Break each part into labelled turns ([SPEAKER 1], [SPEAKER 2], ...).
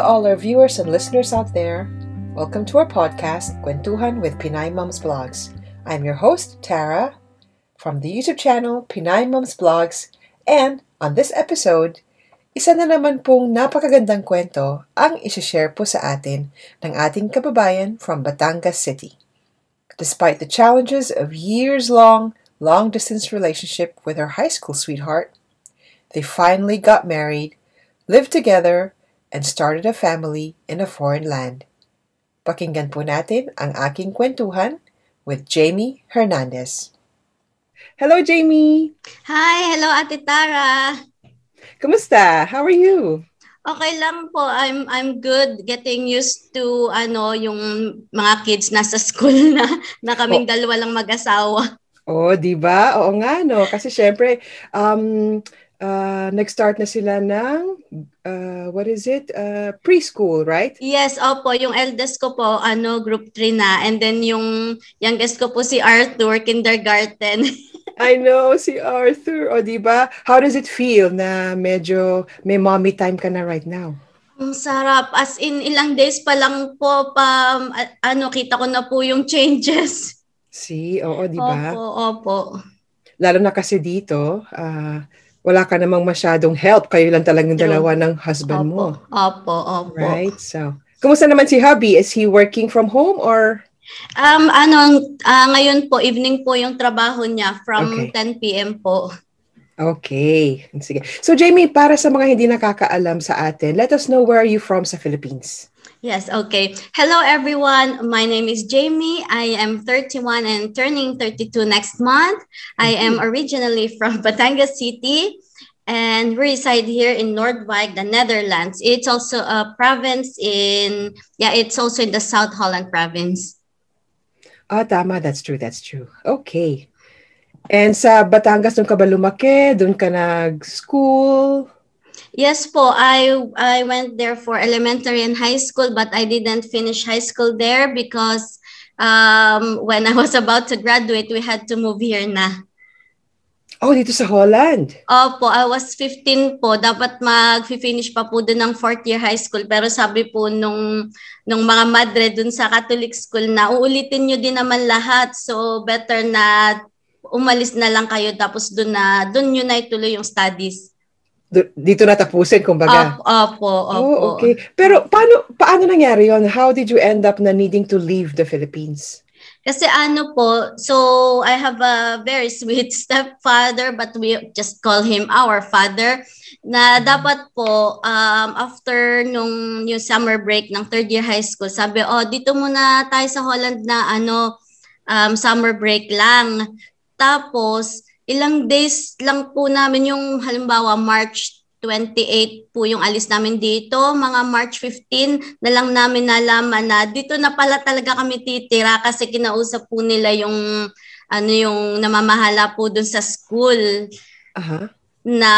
[SPEAKER 1] To all our viewers and listeners out there. Welcome to our podcast, Kwentuhan with Pinay Moms Blogs. I'm your host, Tara, from the YouTube channel Pinay Moms Blogs, and on this episode, isa na naman pong napakagandang kwento ang isishare po sa atin ng ating kababayan from Batangas City. Despite the challenges of years-long, long-distance relationship with her high school sweetheart, they finally got married, lived together, and started a family in a foreign land. Pakinggan po natin ang aking kwentuhan with Jamie Hernandez. Hello, Jamie!
[SPEAKER 2] Hi! Hello, Ate Tara!
[SPEAKER 1] Kumusta? How are you?
[SPEAKER 2] Okay lang po. I'm I'm good getting used to ano yung mga kids nasa school na na kaming oh. dalawa lang mag-asawa.
[SPEAKER 1] Oh, 'di ba? Oo nga no kasi syempre um uh, nag-start na sila ng, uh, what is it, uh, preschool, right?
[SPEAKER 2] Yes, opo. Yung eldest ko po, ano, group 3 na. And then yung youngest ko po si Arthur, kindergarten.
[SPEAKER 1] I know, si Arthur. O, di ba? How does it feel na medyo may mommy time ka na right now?
[SPEAKER 2] Ang sarap. As in, ilang days pa lang po, pa, ano, kita ko na po yung changes.
[SPEAKER 1] Si, oo, di ba?
[SPEAKER 2] Opo, opo.
[SPEAKER 1] Lalo na kasi dito, uh, wala ka namang masyadong help. Kayo lang talagang dalawa ng husband
[SPEAKER 2] opo,
[SPEAKER 1] mo.
[SPEAKER 2] Opo, opo.
[SPEAKER 1] Right? So, kumusta naman si hubby? Is he working from home or?
[SPEAKER 2] Um, ano, uh, ngayon po, evening po yung trabaho niya from okay. 10 p.m. po.
[SPEAKER 1] Okay. Sige. So, Jamie, para sa mga hindi nakakaalam sa atin, let us know where are you from sa Philippines?
[SPEAKER 2] Yes, okay. Hello, everyone. My name is Jamie. I am 31 and turning 32 next month. I am mm-hmm. originally from Batangas City and reside here in Noordwijk, the Netherlands. It's also a province in, yeah, it's also in the South Holland province.
[SPEAKER 1] Ah, tama. That's true. That's true. Okay. And sa Batangas, doon ka ba lumaki? Doon ka nag-school?
[SPEAKER 2] Yes po, I I went there for elementary and high school but I didn't finish high school there because um, when I was about to graduate, we had to move here na.
[SPEAKER 1] Oh, dito sa Holland?
[SPEAKER 2] Opo, I was 15 po. Dapat mag-finish pa po doon ng fourth year high school. Pero sabi po nung, nung mga madre doon sa Catholic school na uulitin nyo din naman lahat. So better na umalis na lang kayo tapos doon na doon nyo na ituloy yung studies
[SPEAKER 1] dito natapusin, kumbaga.
[SPEAKER 2] Opo, opo,
[SPEAKER 1] Oh, okay. Pero paano, paano nangyari yon? How did you end up na needing to leave the Philippines?
[SPEAKER 2] Kasi ano po, so I have a very sweet stepfather but we just call him our father na mm-hmm. dapat po um, after nung yung summer break ng third year high school, sabi, oh, dito muna tayo sa Holland na ano, um, summer break lang. Tapos, ilang days lang po namin yung halimbawa March 28 po yung alis namin dito. Mga March 15 na lang namin nalaman na dito na pala talaga kami titira kasi kinausap po nila yung ano yung namamahala po dun sa school.
[SPEAKER 1] Uh-huh.
[SPEAKER 2] Na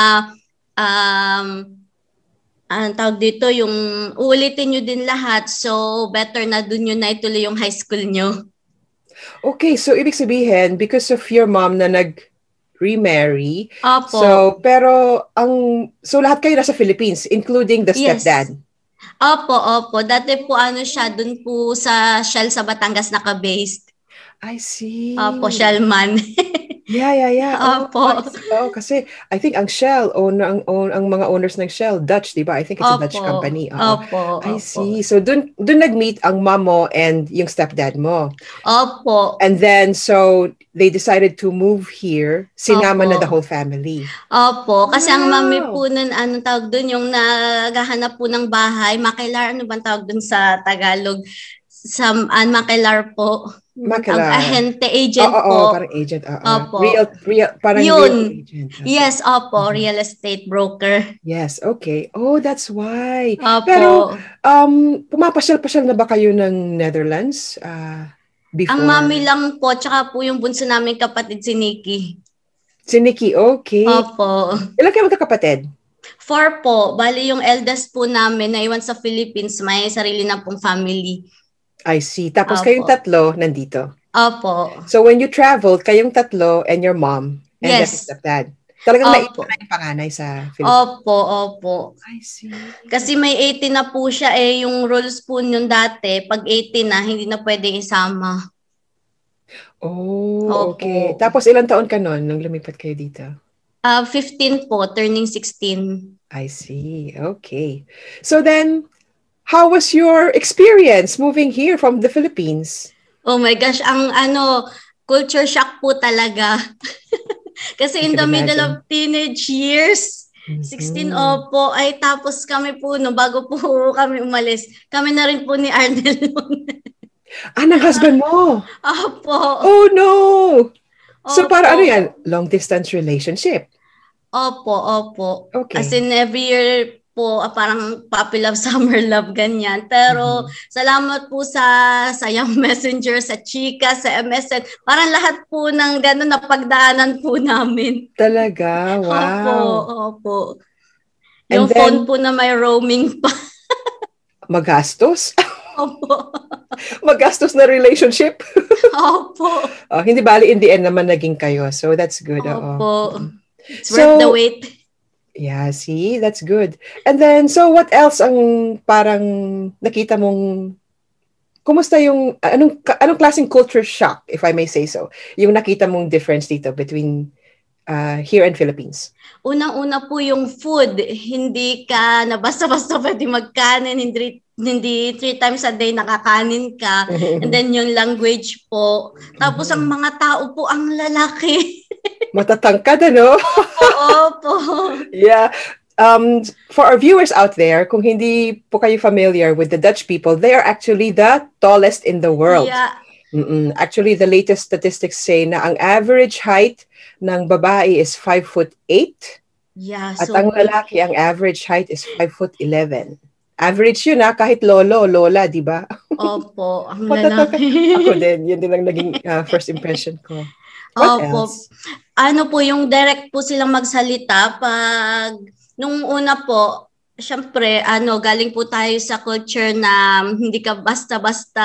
[SPEAKER 2] um ang tawag dito, yung uulitin nyo din lahat. So, better na dun yun na ituloy yung high school nyo.
[SPEAKER 1] Okay, so ibig sabihin, because of your mom na nag remarry.
[SPEAKER 2] Opo.
[SPEAKER 1] So, pero ang so lahat kayo nasa Philippines including the stepdad. Yes.
[SPEAKER 2] Opo, opo. Dati po ano siya dun po sa Shell sa Batangas naka-based.
[SPEAKER 1] I see.
[SPEAKER 2] Opo, Shellman.
[SPEAKER 1] Yeah, yeah, yeah.
[SPEAKER 2] Opo.
[SPEAKER 1] Oh, oh, kasi I think ang Shell, own, ang, own, ang mga owners ng Shell, Dutch, di ba? I think it's Opo. a Dutch company.
[SPEAKER 2] Oh. Opo.
[SPEAKER 1] I see. So, dun, dun nag-meet ang mom mo and yung stepdad mo.
[SPEAKER 2] Opo.
[SPEAKER 1] And then, so, they decided to move here. Sinama Opo. na the whole family.
[SPEAKER 2] Opo. Kasi wow. ang mami po nun, ano tawag dun, yung naghahanap po ng bahay, makilar, ano bang tawag dun sa Tagalog? Sa uh, makilar po.
[SPEAKER 1] Makala.
[SPEAKER 2] Ang ahente agent
[SPEAKER 1] oh, oh,
[SPEAKER 2] po.
[SPEAKER 1] Oh, parang agent. Uh,
[SPEAKER 2] opo.
[SPEAKER 1] Real, real, parang
[SPEAKER 2] Yun.
[SPEAKER 1] real agent.
[SPEAKER 2] Okay. Yes, opo. Mm-hmm. Real estate broker.
[SPEAKER 1] Yes, okay. Oh, that's why.
[SPEAKER 2] Opo.
[SPEAKER 1] Pero, um, pumapasyal-pasyal na ba kayo ng Netherlands? Uh, before?
[SPEAKER 2] Ang mami lang po, tsaka po yung bunso namin kapatid si Nikki.
[SPEAKER 1] Si Nikki, okay.
[SPEAKER 2] Opo.
[SPEAKER 1] Ilan kayo magkakapatid?
[SPEAKER 2] Four po. Bali yung eldest po namin na iwan sa Philippines, may sarili na pong family.
[SPEAKER 1] I see. Tapos Opo. kayong tatlo nandito.
[SPEAKER 2] Opo.
[SPEAKER 1] So when you traveled, kayong tatlo and your mom and yes. the stepdad. Talagang
[SPEAKER 2] Opo.
[SPEAKER 1] na yung panganay sa Philippines.
[SPEAKER 2] Opo, opo.
[SPEAKER 1] I see.
[SPEAKER 2] Kasi may 18 na po siya eh, yung rules po nun dati, pag 18 na, hindi na pwede isama.
[SPEAKER 1] Oh,
[SPEAKER 2] Opo.
[SPEAKER 1] okay. Tapos ilang taon ka nun nung lumipat kayo dito?
[SPEAKER 2] Ah, 15 po, turning 16.
[SPEAKER 1] I see. Okay. So then, how was your experience moving here from the Philippines?
[SPEAKER 2] Oh my gosh, ang ano, culture shock po talaga. Kasi in the middle
[SPEAKER 1] imagine.
[SPEAKER 2] of teenage years, 16
[SPEAKER 1] Mhm.
[SPEAKER 2] opo, ay tapos kami po, no, bago po kami umalis, kami na rin po ni Arnel noon.
[SPEAKER 1] Ah, ng husband mo?
[SPEAKER 2] opo.
[SPEAKER 1] Oh, no! So,
[SPEAKER 2] opo.
[SPEAKER 1] para ano yan? Long distance relationship.
[SPEAKER 2] Opo, opo.
[SPEAKER 1] Okay.
[SPEAKER 2] As in every year po, ah, parang puppy love, summer love, ganyan. Pero
[SPEAKER 1] Mhm.
[SPEAKER 2] salamat po sa sa Young Messenger, sa Chika, sa MSN. Parang lahat po ng gano'n napagdaanan po namin.
[SPEAKER 1] Talaga?
[SPEAKER 2] Opo,
[SPEAKER 1] Wow.
[SPEAKER 2] opo.
[SPEAKER 1] And
[SPEAKER 2] Yung
[SPEAKER 1] then-
[SPEAKER 2] phone po na may roaming pa.
[SPEAKER 1] Magastos?
[SPEAKER 2] Opo.
[SPEAKER 1] Magastos na relationship?
[SPEAKER 2] Opo.
[SPEAKER 1] Oh, hindi bali, in the end naman naging kayo. So, that's good. oo.
[SPEAKER 2] Opo. It's
[SPEAKER 1] So-
[SPEAKER 2] worth the wait.
[SPEAKER 1] Yeah, see? That's good. And then, so what else ang parang nakita mong Kumusta yung anong anong klaseng culture shock if I may say so? Yung nakita mong difference dito between uh, here and Philippines.
[SPEAKER 2] Unang-una po yung food. Hindi ka na basta-basta pwede magkanin. Hindi, hindi three times a day nakakanin ka. And then yung language po. Tapos ang mga tao po ang lalaki.
[SPEAKER 1] Matatangkad ano?
[SPEAKER 2] Opo.
[SPEAKER 1] Yeah. Um, for our viewers out there, kung hindi po kayo familiar with the Dutch people, they are actually the tallest in the world.
[SPEAKER 2] Yeah.
[SPEAKER 1] Mm-mm. Actually, the latest statistics say na ang average height ng babae is 5 foot 8
[SPEAKER 2] Yeah.
[SPEAKER 1] at
[SPEAKER 2] So,
[SPEAKER 1] ang lalaki, ang average height is 5 foot 11. Average yun ha, kahit lolo, lola, di ba?
[SPEAKER 2] opo. Ang lalaki.
[SPEAKER 1] Ako din, yun din lang naging uh, first impression ko. What
[SPEAKER 2] Opo.
[SPEAKER 1] else?
[SPEAKER 2] ano po, yung direct po silang magsalita pag nung una po, syempre, ano, galing po tayo sa culture na hindi ka basta-basta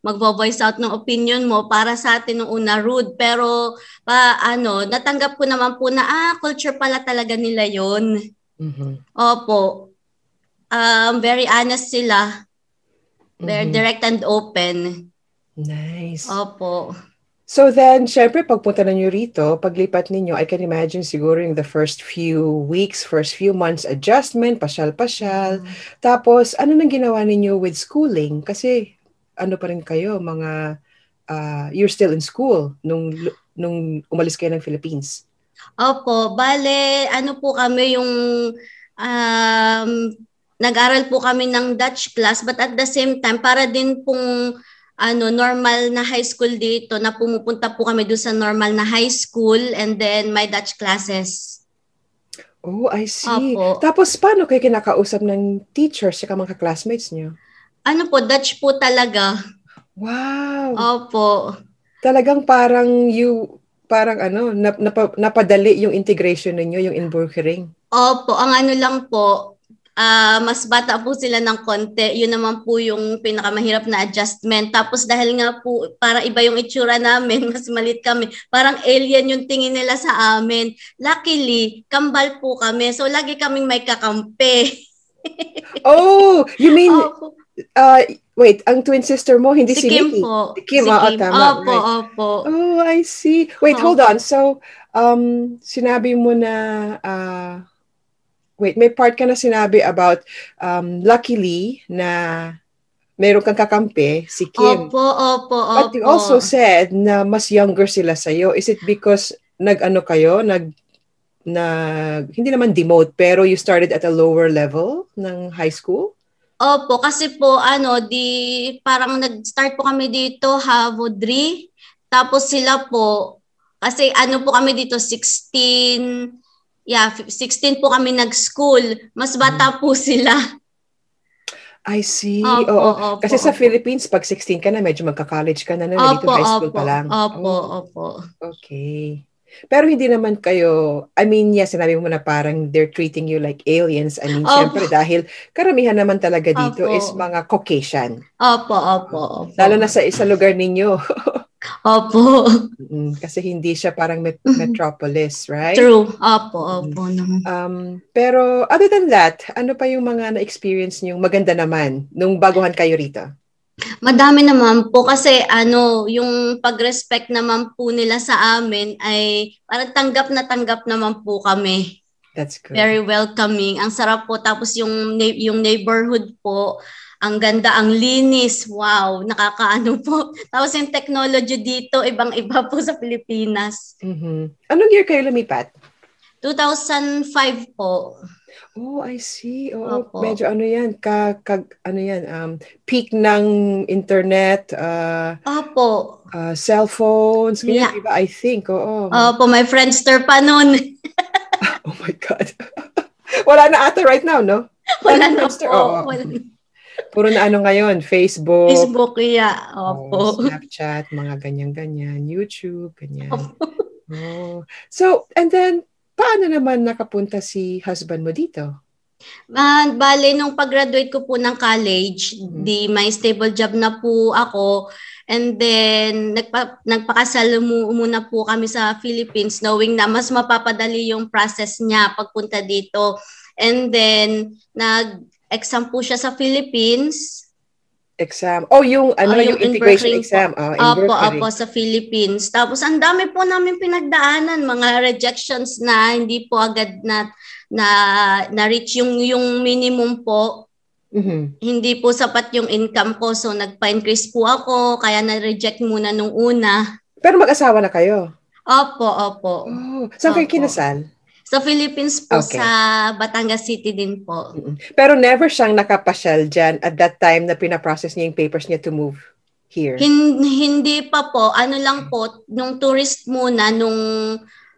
[SPEAKER 2] magvo-voice out ng opinion mo para sa atin nung una rude. Pero, pa, ano, natanggap ko naman po na, ah, culture pala talaga nila yon
[SPEAKER 1] Mhm.
[SPEAKER 2] Opo. Um, very honest sila. Very
[SPEAKER 1] Mhm.
[SPEAKER 2] direct and open.
[SPEAKER 1] Nice.
[SPEAKER 2] Opo.
[SPEAKER 1] So then, syempre, pagpunta na nyo rito, paglipat ninyo, I can imagine siguro yung the first few weeks, first few months adjustment, pasyal-pasyal. Tapos, ano nang ginawa ninyo with schooling? Kasi, ano pa rin kayo, mga, uh, you're still in school nung, nung umalis kayo ng Philippines.
[SPEAKER 2] Opo, bale, ano po kami yung um, nag-aral po kami ng Dutch class but at the same time para din pong ano normal na high school dito na pumupunta po kami doon sa normal na high school and then my Dutch classes.
[SPEAKER 1] Oh, I see.
[SPEAKER 2] Opo.
[SPEAKER 1] Tapos, paano kayo kinakausap ng teachers at mga classmates nyo?
[SPEAKER 2] Ano po, Dutch po talaga.
[SPEAKER 1] Wow!
[SPEAKER 2] Opo.
[SPEAKER 1] Talagang parang you, parang ano, nap, napa- napadali yung integration ninyo, yung inburgering.
[SPEAKER 2] Opo, ang ano lang po, ah, mas bata po sila ng konti. Yun naman po yung pinakamahirap na adjustment. Tapos dahil nga po, para iba yung itsura namin, mas malit kami. Parang alien yung tingin nila sa amin. Luckily, kambal po kami. So lagi kaming may kakampi.
[SPEAKER 1] Oh, you mean,
[SPEAKER 2] Opo.
[SPEAKER 1] uh, wait, ang twin sister mo, hindi si,
[SPEAKER 2] Si Kim
[SPEAKER 1] Nikki?
[SPEAKER 2] po.
[SPEAKER 1] Si Kim,
[SPEAKER 2] Si
[SPEAKER 1] oo, tama,
[SPEAKER 2] Opo,
[SPEAKER 1] right.
[SPEAKER 2] opo.
[SPEAKER 1] Oh, I see. Wait,
[SPEAKER 2] Oo.
[SPEAKER 1] hold on. So, um, sinabi mo na, uh, wait, may part ka na sinabi about, um, luckily, na meron kang kakampi, si Kim.
[SPEAKER 2] Opo, opo, opo.
[SPEAKER 1] But you also said na mas younger sila sa'yo. Is it because nag-ano kayo, nag, nag, hindi naman demote, pero you started at a lower level ng high school?
[SPEAKER 2] Opo, kasi po ano, di parang nag-start po kami dito Havodri. Tapos sila po kasi ano po kami dito 16 Yeah, f- 16 po kami nag-school. Mas bata po sila.
[SPEAKER 1] I see.
[SPEAKER 2] Opo,
[SPEAKER 1] Oo.
[SPEAKER 2] opo,
[SPEAKER 1] Kasi sa
[SPEAKER 2] opo.
[SPEAKER 1] Philippines, pag 16 ka na, medyo magka-college ka na? Nandito
[SPEAKER 2] Opo,
[SPEAKER 1] high school
[SPEAKER 2] opo.
[SPEAKER 1] pa lang.
[SPEAKER 2] Opo,
[SPEAKER 1] Oh,
[SPEAKER 2] opo.
[SPEAKER 1] okay. Pero hindi naman kayo, I mean, yes, sinabi mo na parang they're treating you like aliens. I mean,
[SPEAKER 2] Opo.
[SPEAKER 1] syempre dahil karamihan naman talaga dito
[SPEAKER 2] Opo.
[SPEAKER 1] is mga Caucasian.
[SPEAKER 2] Opo, opo, opo.
[SPEAKER 1] Lalo na sa isa lugar ninyo.
[SPEAKER 2] Opo.
[SPEAKER 1] Mm, kasi hindi siya parang met- metropolis, right?
[SPEAKER 2] True. Opo, opo. No.
[SPEAKER 1] Um, pero other than that, ano pa yung mga na-experience niyo maganda naman nung baguhan kayo rito?
[SPEAKER 2] Madami naman po kasi ano, yung pag-respect naman po nila sa amin ay parang tanggap na tanggap naman po kami.
[SPEAKER 1] That's good.
[SPEAKER 2] Very welcoming. Ang sarap po. Tapos yung, yung neighborhood po, ang ganda, ang linis. Wow, nakakaano po. Tapos yung technology dito, ibang-iba po sa Pilipinas.
[SPEAKER 1] Mhm. Anong year kayo lumipat?
[SPEAKER 2] 2005 po.
[SPEAKER 1] Oh, I see. Oo,
[SPEAKER 2] Opo.
[SPEAKER 1] medyo ano yan, ka, kag, ano yan, um, peak ng internet, uh,
[SPEAKER 2] Opo.
[SPEAKER 1] uh, cellphones, ganyan,
[SPEAKER 2] Yeah.
[SPEAKER 1] diba? I think, oo.
[SPEAKER 2] Opo, may Friendster pa noon.
[SPEAKER 1] oh my God. Wala na ata right now, no?
[SPEAKER 2] Wala na
[SPEAKER 1] Friendster?
[SPEAKER 2] po.
[SPEAKER 1] Oo.
[SPEAKER 2] Wala.
[SPEAKER 1] Puro na ano ngayon, Facebook,
[SPEAKER 2] Facebook, yeah.
[SPEAKER 1] oh,
[SPEAKER 2] Opo.
[SPEAKER 1] Snapchat, mga ganyan-ganyan, YouTube, ganyan. Oh. So, and then, paano naman nakapunta si husband mo dito?
[SPEAKER 2] Ah, bale, nung pag-graduate ko po ng college,
[SPEAKER 1] Mhm.
[SPEAKER 2] di may stable job na po ako. And then, nagpa, nagpakasal mu- muna po kami sa Philippines knowing na mas mapapadali yung process niya pagpunta dito. And then, nag-exam po siya sa Philippines.
[SPEAKER 1] Exam. Oh, yung ano,
[SPEAKER 2] Oh,
[SPEAKER 1] yung,
[SPEAKER 2] yung in
[SPEAKER 1] integration exam. Oh, in
[SPEAKER 2] Opo, sa Philippines. Tapos, ang dami po namin pinagdaanan, mga rejections na hindi po agad na na na-reach yung yung minimum po
[SPEAKER 1] Mhm.
[SPEAKER 2] hindi po sapat yung income ko so nagpa-increase po ako kaya na-reject muna nung una.
[SPEAKER 1] Pero mag-asawa na kayo.
[SPEAKER 2] Opo, opo.
[SPEAKER 1] Oh, saan kayo
[SPEAKER 2] Opo.
[SPEAKER 1] kinasal?
[SPEAKER 2] Sa Philippines po
[SPEAKER 1] Okay.
[SPEAKER 2] sa Batangas City din po.
[SPEAKER 1] Pero never siyang nakapasyal dyan at that time na pinaprocess niya yung papers niya to move here.
[SPEAKER 2] Hin- hindi pa po, ano lang po, nung tourist muna nung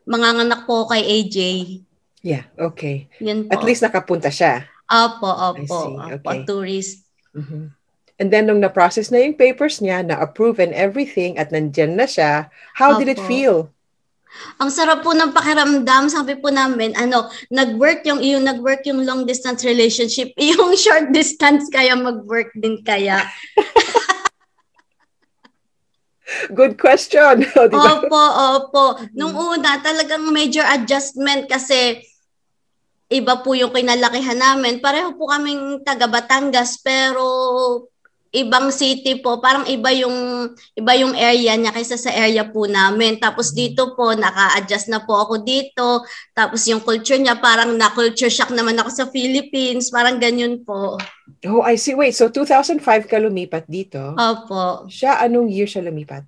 [SPEAKER 2] mga anak po kay AJ.
[SPEAKER 1] Yeah, okay.
[SPEAKER 2] Yun po.
[SPEAKER 1] At least nakapunta siya.
[SPEAKER 2] Opo, opo. Opo,
[SPEAKER 1] okay.
[SPEAKER 2] tourist.
[SPEAKER 1] Mhm. And then nung na-process na yung papers niya, na-approve and everything, at nandyan na siya, how did it
[SPEAKER 2] Opo.
[SPEAKER 1] feel?
[SPEAKER 2] Ang sarap po ng pakiramdam, sabi po namin, ano, nag-work yung, yung nag-work yung long distance relationship, yung short distance kaya mag-work din kaya.
[SPEAKER 1] Good question. O, di ba?
[SPEAKER 2] Opo, opo. Nung una, talagang major adjustment kasi iba po yung kinalakihan namin. Pareho po kaming taga Batangas pero ibang city po. Parang iba yung iba yung area niya kaysa sa area po namin. Tapos dito po naka-adjust na po ako dito. Tapos yung culture niya parang na-culture shock naman ako sa Philippines. Parang ganyan po.
[SPEAKER 1] Oh, I see. Wait, so 2005 ka lumipat dito.
[SPEAKER 2] Opo.
[SPEAKER 1] Siya, anong year siya lumipat?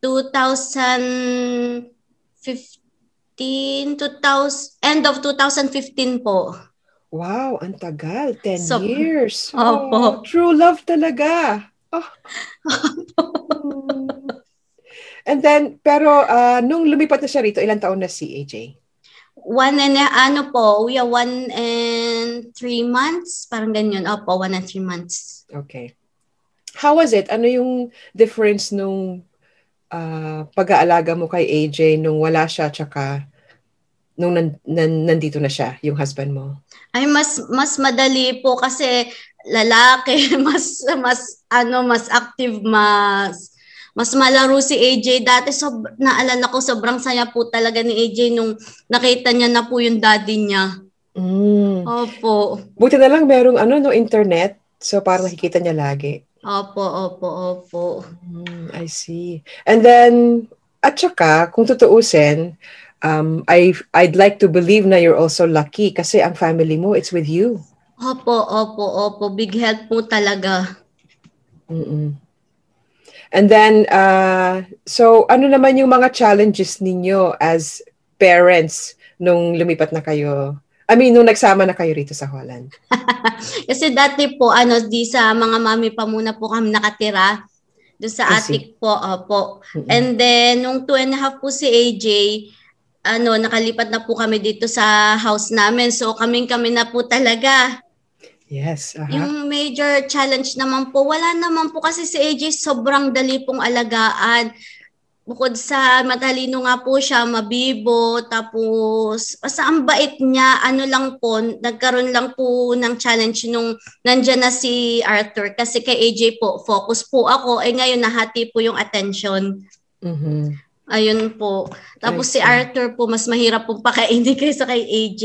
[SPEAKER 2] 2015, 2000, end of 2015 po.
[SPEAKER 1] Wow, ang tagal. 10
[SPEAKER 2] So-
[SPEAKER 1] years.
[SPEAKER 2] Opo.
[SPEAKER 1] Oh, true love talaga. Oh. And then, pero uh, nung lumipat na siya rito, ilang taon na si AJ?
[SPEAKER 2] One and ano po, we are one and three months. Parang ganyan. Opo, one and three months.
[SPEAKER 1] Okay. How was it? Ano yung difference nung uh, pag-aalaga mo kay AJ nung wala siya tsaka nung nan, nan, nandito na siya, yung husband mo?
[SPEAKER 2] Ay, mas, mas madali po kasi lalaki, mas, mas, ano, mas active, mas, mas malaro si AJ. Dati, sob, naalala ko, sobrang saya po talaga ni AJ nung nakita niya na po yung daddy niya.
[SPEAKER 1] Mm.
[SPEAKER 2] Opo.
[SPEAKER 1] Buti na lang merong ano, no, internet. So, parang nakikita niya lagi.
[SPEAKER 2] Opo, opo, opo.
[SPEAKER 1] Mm, I see. And then, at saka, kung tutuusin, um, I, I'd like to believe na you're also lucky kasi ang family mo, it's with you.
[SPEAKER 2] Opo, opo, opo. Big help po talaga.
[SPEAKER 1] Mm-mm. And then, uh, so ano naman yung mga challenges ninyo as parents nung lumipat na kayo? I mean, nung nagsama na kayo rito sa Holland.
[SPEAKER 2] Kasi dati po, ano, di sa mga mami pa muna po kami nakatira. Doon sa attic po, opo.
[SPEAKER 1] Mm-mm.
[SPEAKER 2] And then, nung two and a half po si AJ, ano, nakalipat na po kami dito sa house namin. So, kaming kami na po talaga.
[SPEAKER 1] Yes. aha.
[SPEAKER 2] Yung major challenge naman po, wala naman po kasi si AJ sobrang dali pong alagaan. Bukod sa matalino nga po siya, mabibo, tapos basta ang bait niya, ano lang po, nagkaroon lang po ng challenge nung nandyan na si Arthur. Kasi kay AJ po, focus po ako, eh ngayon nahati po yung attention.
[SPEAKER 1] Mhm.
[SPEAKER 2] Ayun po. Tapos si. Arthur po, mas mahirap pong pakainin kaysa kay AJ.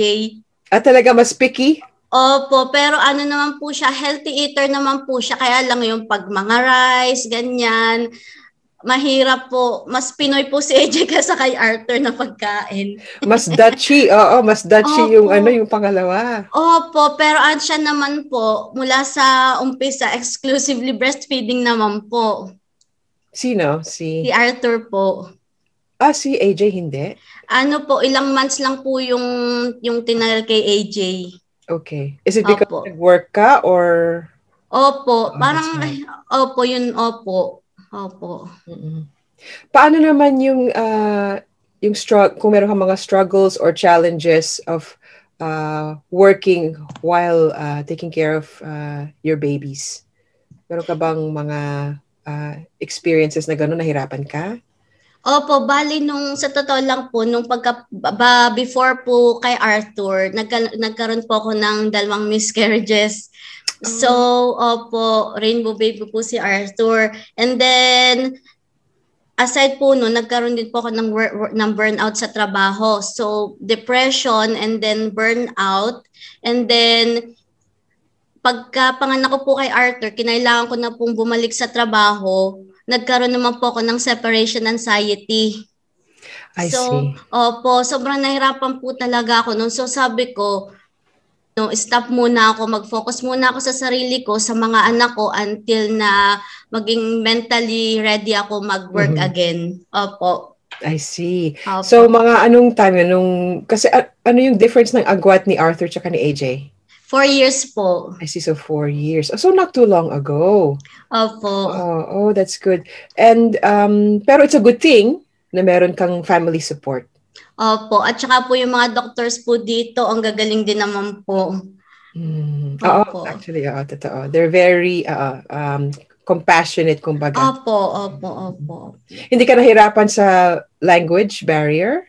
[SPEAKER 1] At talaga mas picky?
[SPEAKER 2] Opo, pero ano naman po siya, healthy eater naman po siya. Kaya lang yung pag mga rice, ganyan, mahirap po. Mas Pinoy po si AJ kaysa kay Arthur na pagkain.
[SPEAKER 1] Mas Dutchy. Oo, mas Dutchy
[SPEAKER 2] Opo.
[SPEAKER 1] yung ano, yung pangalawa.
[SPEAKER 2] Opo, pero ano siya naman po, mula sa umpisa, exclusively breastfeeding naman po.
[SPEAKER 1] Sino?
[SPEAKER 2] Si
[SPEAKER 1] Si...
[SPEAKER 2] Arthur po.
[SPEAKER 1] Ah, si AJ hindi?
[SPEAKER 2] Ano po, ilang months lang po yung, yung tinagal kay AJ.
[SPEAKER 1] Okay. Is it because
[SPEAKER 2] Opo.
[SPEAKER 1] nag-work ka or...
[SPEAKER 2] Opo,
[SPEAKER 1] Oh,
[SPEAKER 2] parang,
[SPEAKER 1] that's
[SPEAKER 2] opo, yun, opo. Opo.
[SPEAKER 1] Mm-mm. Paano naman yung uh, yung struggle kung meron kang mga struggles or challenges of uh, working while uh, taking care of uh, your babies? Meron ka bang mga uh, experiences na gano'n nahirapan ka?
[SPEAKER 2] Opo, bali nung sa totoo lang po, nung pagka, ba, before po kay Arthur, nagka, nagkaroon po ako ng dalawang miscarriages. So, opo, rainbow baby po si Arthur. And then, aside po no, nagkaroon din po ako ng, wor- ng burnout sa trabaho. So, depression and then burnout. And then, pagka panganak ko po kay Arthur, kinailangan ko na pong bumalik sa trabaho. Nagkaroon naman po ako ng separation anxiety.
[SPEAKER 1] I
[SPEAKER 2] so,
[SPEAKER 1] see.
[SPEAKER 2] opo, sobrang nahirapan po talaga ako noon. So sabi ko, no, stop muna ako, mag-focus muna ako sa sarili ko, sa mga anak ko until na maging mentally ready ako mag-work
[SPEAKER 1] Mhm.
[SPEAKER 2] again. Opo.
[SPEAKER 1] I see.
[SPEAKER 2] Opo.
[SPEAKER 1] So, mga anong time? Nung, kasi a- ano yung difference ng agwat ni Arthur tsaka ni AJ?
[SPEAKER 2] Four years po.
[SPEAKER 1] I see, so four years. Oh, so, not too long ago.
[SPEAKER 2] Opo.
[SPEAKER 1] Oh, oh, that's good. And, um, pero it's a good thing na meron kang family support.
[SPEAKER 2] Opo. At saka po yung mga doctors po dito, ang gagaling din naman po.
[SPEAKER 1] Mm. Oo,
[SPEAKER 2] Opo.
[SPEAKER 1] actually, oo, totoo. They're very uh, um, compassionate, kumbaga.
[SPEAKER 2] Opo, opo, opo.
[SPEAKER 1] Hindi ka nahirapan sa language barrier?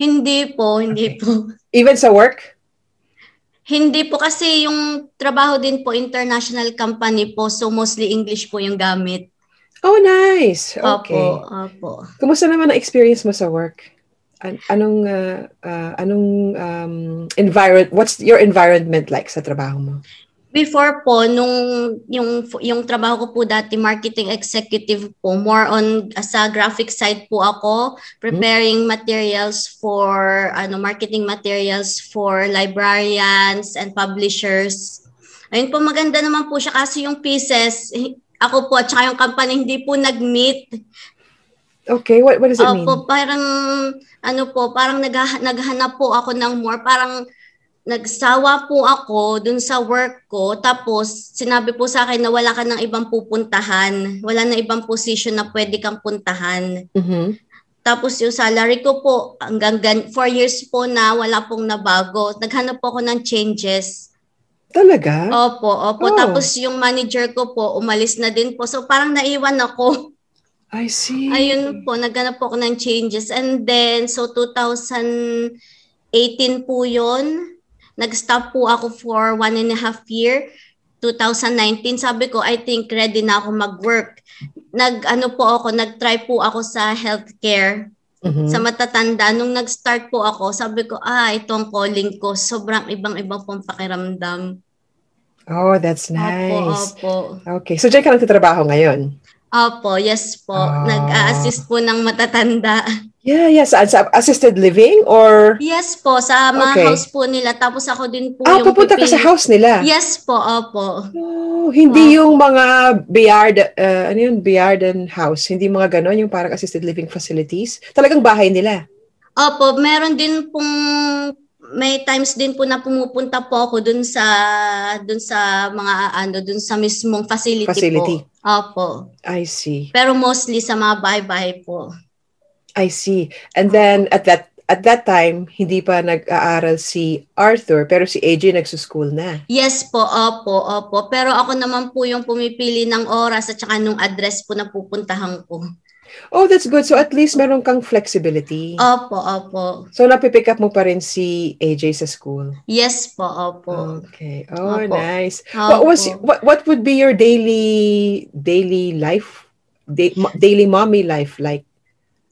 [SPEAKER 2] Hindi po, hindi
[SPEAKER 1] Okay.
[SPEAKER 2] po.
[SPEAKER 1] Even sa work?
[SPEAKER 2] Hindi po kasi yung trabaho din po international company po so mostly English po yung gamit.
[SPEAKER 1] Oh, nice. Okay.
[SPEAKER 2] Opo, opo.
[SPEAKER 1] Kumusta naman ang experience mo sa work? An- anong uh, uh, anong um, environment what's your environment like sa trabaho mo?
[SPEAKER 2] Before po nung yung yung trabaho ko po dati marketing executive po more on uh, sa graphic side po ako preparing materials for ano marketing materials for librarians and publishers. Ayun po maganda naman po siya kasi yung pieces ako po at saka yung company hindi po nag-meet
[SPEAKER 1] Okay, what what does it mean?
[SPEAKER 2] Opo, parang ano po, parang nagha, naghanap po ako ng more, parang nagsawa po ako dun sa work ko. Tapos sinabi po sa akin na wala ka ng ibang pupuntahan. Wala na ibang position na pwede kang puntahan.
[SPEAKER 1] Mhm.
[SPEAKER 2] Tapos yung salary ko po, hanggang gan- four years po na wala pong nabago. Naghanap po ako ng changes.
[SPEAKER 1] Talaga?
[SPEAKER 2] Opo, opo.
[SPEAKER 1] Oh.
[SPEAKER 2] Tapos yung manager ko po, umalis na din po. So parang naiwan ako.
[SPEAKER 1] I see.
[SPEAKER 2] Ayun po, nagganap po ako ng changes. And then, so 2018 po yun. Nag-stop po ako for one and a half year. 2019, sabi ko, I think ready na ako mag-work. Nag, ano po ako, nag-try po ako sa healthcare,
[SPEAKER 1] Mhm.
[SPEAKER 2] sa matatanda. Nung nag-start po ako, sabi ko, ah, ito ang calling ko. Sobrang ibang-ibang pong pakiramdam.
[SPEAKER 1] Oh, that's nice.
[SPEAKER 2] Opo, opo.
[SPEAKER 1] Okay, so diyan ka nagtatrabaho ngayon?
[SPEAKER 2] Opo, yes po.
[SPEAKER 1] Ah.
[SPEAKER 2] Nag-a-assist po ng matatanda.
[SPEAKER 1] Yeah, yes. Sa sa assisted living or...
[SPEAKER 2] Yes po, sa mga
[SPEAKER 1] Okay.
[SPEAKER 2] house po nila. Tapos ako din po
[SPEAKER 1] Ah,
[SPEAKER 2] yung
[SPEAKER 1] pupunta ka
[SPEAKER 2] pipili-
[SPEAKER 1] sa house nila?
[SPEAKER 2] Yes po, opo.
[SPEAKER 1] Oh, hindi yung mga Bayard, uh, ano yun, Bayarden house. Hindi mga ganon, yung parang assisted living facilities. Talagang bahay nila.
[SPEAKER 2] Opo, meron din pong may times din po na pumupunta po ako dun sa dun sa mga ano dun sa mismong facility,
[SPEAKER 1] Facility.
[SPEAKER 2] po. Opo.
[SPEAKER 1] I see.
[SPEAKER 2] Pero mostly sa mga bahay-bahay po.
[SPEAKER 1] I see. And then at that at that time, hindi pa nag-aaral si Arthur, pero si AJ nagsuschool na.
[SPEAKER 2] Yes po, opo, opo. Pero ako naman po yung pumipili ng oras at saka nung address po na pupuntahan ko.
[SPEAKER 1] Oh, that's good. So at least meron kang flexibility.
[SPEAKER 2] Opo, opo.
[SPEAKER 1] So napipick up mo pa rin si AJ sa school.
[SPEAKER 2] Yes po, opo.
[SPEAKER 1] Okay. Oh,
[SPEAKER 2] Opo.
[SPEAKER 1] nice. What was
[SPEAKER 2] Opo.
[SPEAKER 1] what what would be your daily daily life da- mo- daily mommy life like?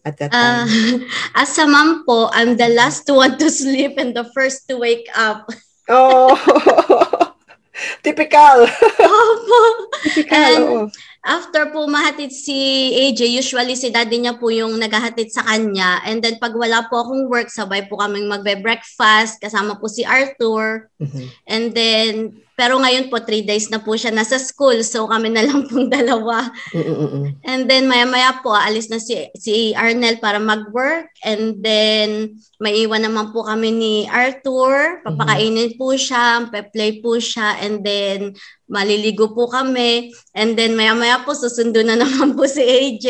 [SPEAKER 1] At that
[SPEAKER 2] Ah,
[SPEAKER 1] time?
[SPEAKER 2] as a mom po, I'm the last one to sleep and the first to wake up.
[SPEAKER 1] oh, typical.
[SPEAKER 2] Opo.
[SPEAKER 1] typical,
[SPEAKER 2] And-
[SPEAKER 1] oo.
[SPEAKER 2] After po mahatid si AJ, usually si daddy niya po yung naghahatid sa kanya. And then pag wala po akong work, sabay po kaming magbe-breakfast, kasama po si Arthur.
[SPEAKER 1] Mhm.
[SPEAKER 2] And then, pero ngayon po, three days na po siya nasa school. So kami na lang pong dalawa.
[SPEAKER 1] Mm-mm-mm.
[SPEAKER 2] And then maya-maya po, alis na si, si Arnel para mag-work. And then, maiwan naman po kami ni Arthur. Papakainin po siya, pe-play po siya. And then, maliligo po kami. And then, maya-maya po, susundo na naman po si AJ.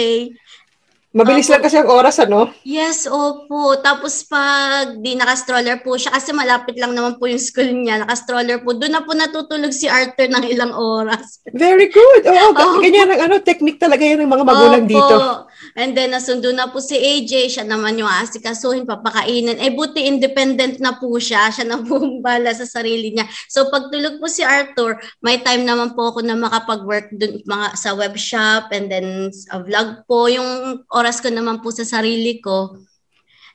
[SPEAKER 1] Mabilis
[SPEAKER 2] Opo.
[SPEAKER 1] lang kasi ang oras, ano?
[SPEAKER 2] Yes, opo. Tapos pag di naka-stroller po siya, kasi malapit lang naman po yung school niya, naka-stroller po, doon na po natutulog si Arthur ng ilang oras.
[SPEAKER 1] Very good. Oo,
[SPEAKER 2] Opo.
[SPEAKER 1] ganyan ang ano, technique talaga yan ng mga magulang
[SPEAKER 2] Opo.
[SPEAKER 1] dito.
[SPEAKER 2] And then, nasundo na po si AJ, siya naman yung aasikasuhin, papakainin. Eh, buti independent na po siya, siya na po bala sa sarili niya. So, pag tulog po si Arthur, may time naman po ako na makapag-work dun, mga, sa web shop and then sa vlog po. Yung oras ko naman po sa sarili ko.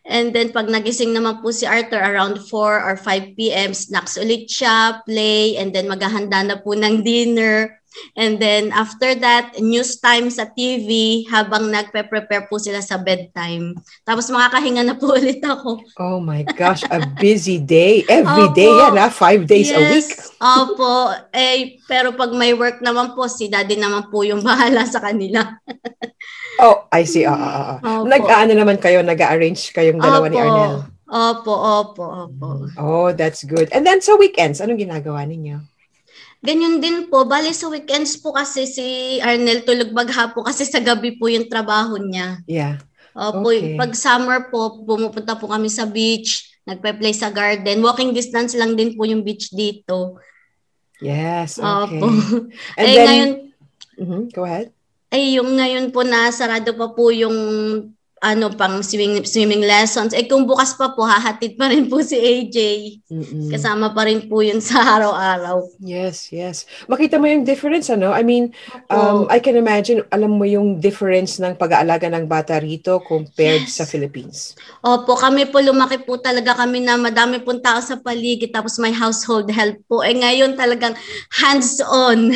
[SPEAKER 2] And then, pag nagising naman po si Arthur around 4 or 5 p.m., snacks ulit siya, play, and then maghahanda na po ng dinner. And then after that, news time sa TV habang nagpe-prepare po sila sa bedtime. Tapos makakahinga na po ulit ako.
[SPEAKER 1] Oh my gosh, a busy day. Every
[SPEAKER 2] Opo.
[SPEAKER 1] day yan, ha? Five days a week.
[SPEAKER 2] Opo. Eh, pero pag may work naman po, si daddy naman po yung bahala sa kanila.
[SPEAKER 1] Oh, I see. Ah, ah, ah.
[SPEAKER 2] Opo.
[SPEAKER 1] Nag-ano naman kayo, nag-arrange kayong dalawa ni
[SPEAKER 2] Opo.
[SPEAKER 1] Arnel.
[SPEAKER 2] Opo, opo, opo.
[SPEAKER 1] Oh, that's good. And then sa weekends, anong ginagawa ninyo?
[SPEAKER 2] Ganyan din po. Bali sa weekends po kasi si Arnel tulog bagha po kasi sa gabi po yung trabaho niya.
[SPEAKER 1] Yeah.
[SPEAKER 2] Opo,
[SPEAKER 1] Okay.
[SPEAKER 2] pag summer po, pumupunta po kami sa beach, nagpe-play sa garden. Walking distance lang din po yung beach dito.
[SPEAKER 1] Yes, okay.
[SPEAKER 2] Opo.
[SPEAKER 1] And
[SPEAKER 2] eh
[SPEAKER 1] then,
[SPEAKER 2] ngayon,
[SPEAKER 1] Mhm, go ahead.
[SPEAKER 2] eh yung ngayon po na sarado pa po yung ano pang swimming, swimming lessons. Eh kung bukas pa po, hahatid pa rin po si AJ.
[SPEAKER 1] Mm-mm.
[SPEAKER 2] Kasama pa rin po yun sa araw-araw.
[SPEAKER 1] Yes, yes. Makita mo yung difference, ano? I mean, um. I can imagine, alam mo yung difference ng pag-aalaga ng bata rito compared
[SPEAKER 2] Yes.
[SPEAKER 1] sa Philippines.
[SPEAKER 2] Opo, kami po lumaki po talaga kami na madami pong tao sa paligid tapos may household help po. Eh ngayon talagang hands-on.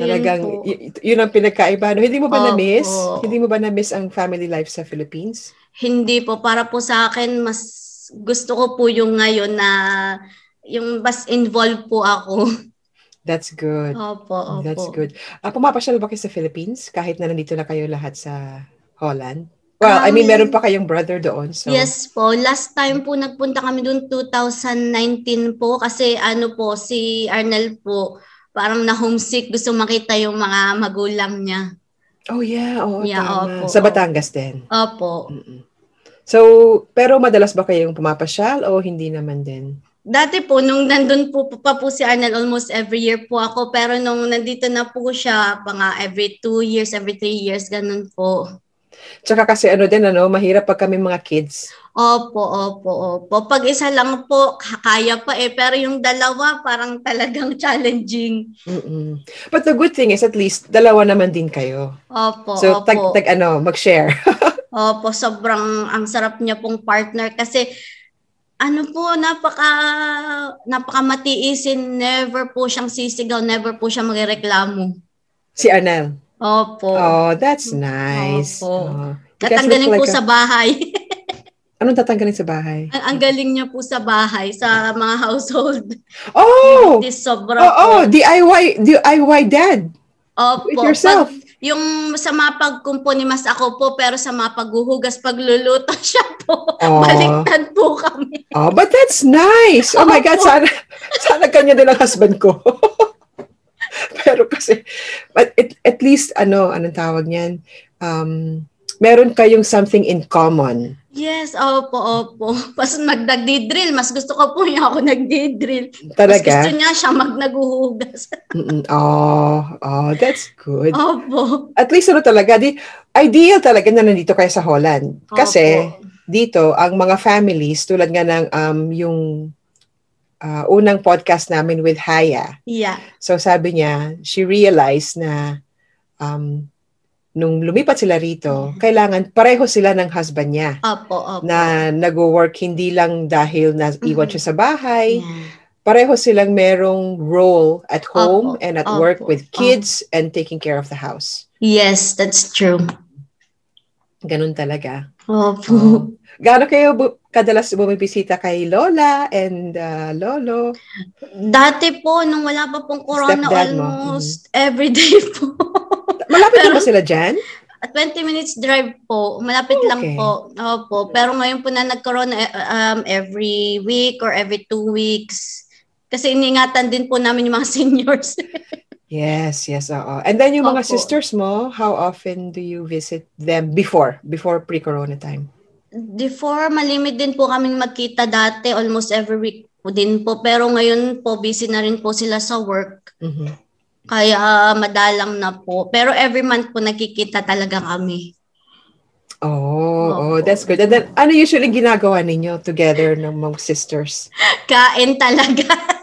[SPEAKER 1] Talagang, y- yun ang pinagkaiba. No? Hindi mo ba na-miss? Hindi mo ba na-miss ang family life sa Philippines?
[SPEAKER 2] Hindi po, para po sa akin, mas gusto ko po yung ngayon na yung mas involved po ako.
[SPEAKER 1] That's good.
[SPEAKER 2] Opo, opo.
[SPEAKER 1] That's good. Ah, pumapasyal ba kayo sa Philippines kahit na nandito na kayo lahat sa Holland? Well, I mean,
[SPEAKER 2] Um,
[SPEAKER 1] meron pa kayong brother doon. So,
[SPEAKER 2] Yes po, last time po nagpunta kami doon 2019 po kasi ano po, si Arnel po, parang na-homesick, gusto makita yung mga magulang niya.
[SPEAKER 1] Oh, yeah. Oo,
[SPEAKER 2] Yeah,
[SPEAKER 1] tama.
[SPEAKER 2] opo,
[SPEAKER 1] Sa. Batangas din.
[SPEAKER 2] Opo.
[SPEAKER 1] Mm-mm. So, pero madalas ba kayong pumapasyal o hindi naman din?
[SPEAKER 2] Dati po, nung nandun po pa po si Arnel, almost every year po ako. Pero nung nandito na po siya, pa nga every two years, every three years, ganun po.
[SPEAKER 1] Tsaka kasi ano din, ano, mahirap pag kami mga kids.
[SPEAKER 2] Opo, opo, opo. Pag isa lang po, kaya pa eh. Pero yung dalawa, parang talagang challenging.
[SPEAKER 1] Mm-mm. But the good thing is at least dalawa naman din kayo.
[SPEAKER 2] Opo,
[SPEAKER 1] So,
[SPEAKER 2] opo.
[SPEAKER 1] tag, tag ano, mag-share.
[SPEAKER 2] Opo, sobrang ang sarap niya pong partner kasi ano po, napaka napaka matiisin, never po siyang sisigaw, never po siya magreklamo.
[SPEAKER 1] si Anel.
[SPEAKER 2] Opo.
[SPEAKER 1] Oh, that's nice.
[SPEAKER 2] Opo.
[SPEAKER 1] Oh.
[SPEAKER 2] Tatanggalin
[SPEAKER 1] look
[SPEAKER 2] po
[SPEAKER 1] like
[SPEAKER 2] sa
[SPEAKER 1] a-
[SPEAKER 2] bahay.
[SPEAKER 1] Anong tatanggalin sa bahay?
[SPEAKER 2] ang, ang galing niya po sa bahay, sa mga household.
[SPEAKER 1] Oh!
[SPEAKER 2] This sobra
[SPEAKER 1] Oh, oh,
[SPEAKER 2] po.
[SPEAKER 1] DIY, DIY dad.
[SPEAKER 2] Opo.
[SPEAKER 1] with yourself.
[SPEAKER 2] Pag, yung sa mga pagkumpo ni Mas ako po, pero sa mga paghuhugas, pagluluto siya po.
[SPEAKER 1] Oh.
[SPEAKER 2] Baliktad po kami.
[SPEAKER 1] Oh, but that's nice. Oh my God,
[SPEAKER 2] Opo.
[SPEAKER 1] sana, sana kanya din ang husband ko. Pero kasi, but at, at least, ano, anong tawag niyan? Um, meron kayong something in common.
[SPEAKER 2] Yes, opo, opo. Pas nagdagdi-drill, mas gusto ko po niya ako nagdi-drill. Mas
[SPEAKER 1] Talaga?
[SPEAKER 2] gusto niya siya mag naghuhugas.
[SPEAKER 1] Mm-mm. Oh, oh, that's good.
[SPEAKER 2] Opo.
[SPEAKER 1] At least ano talaga, di, ideal talaga na nandito kayo sa Holland. Kasi,
[SPEAKER 2] Opo.
[SPEAKER 1] dito, ang mga families, tulad nga ng um, yung uh, unang podcast namin with Haya,
[SPEAKER 2] Yeah.
[SPEAKER 1] So sabi niya, she realized na um, nung lumipat sila rito, kailangan pareho sila ng husband niya
[SPEAKER 2] Opo, opo.
[SPEAKER 1] na nag-work hindi lang dahil na iwan
[SPEAKER 2] Mhm.
[SPEAKER 1] siya sa bahay,
[SPEAKER 2] Yeah.
[SPEAKER 1] pareho silang merong role at home
[SPEAKER 2] Opo,
[SPEAKER 1] and at
[SPEAKER 2] opo,
[SPEAKER 1] work with
[SPEAKER 2] opo.
[SPEAKER 1] kids and taking care of the house.
[SPEAKER 2] Yes, that's true.
[SPEAKER 1] Ganun talaga.
[SPEAKER 2] Opo.
[SPEAKER 1] Oh. Gaano kayo bu- kadalas bumibisita kay Lola and uh, Lolo?
[SPEAKER 2] Dati po, nung wala pa pong corona,
[SPEAKER 1] Stepdad mo.
[SPEAKER 2] almost every day po.
[SPEAKER 1] Malapit na
[SPEAKER 2] Pero-
[SPEAKER 1] ba sila dyan?
[SPEAKER 2] At 20 minutes drive po. Malapit
[SPEAKER 1] Okay.
[SPEAKER 2] lang po. Opo. Pero ngayon po na nagkaroon eh, um, every week or every two weeks. Kasi iningatan din po namin yung mga seniors.
[SPEAKER 1] Yes, yes, oo. And then yung mga
[SPEAKER 2] Opo.
[SPEAKER 1] sisters mo, how often do you visit them before, before pre-corona time?
[SPEAKER 2] Before, malimit din po kaming magkita dati. Almost every week po din po. Pero ngayon po, busy na rin po sila sa work.
[SPEAKER 1] Mhm.
[SPEAKER 2] Kaya madalang na po. Pero every month po nakikita talaga kami.
[SPEAKER 1] Oh, oh,
[SPEAKER 2] Opo.
[SPEAKER 1] that's good. And then, ano usually ginagawa ninyo together ng mga sisters?
[SPEAKER 2] Kain talaga.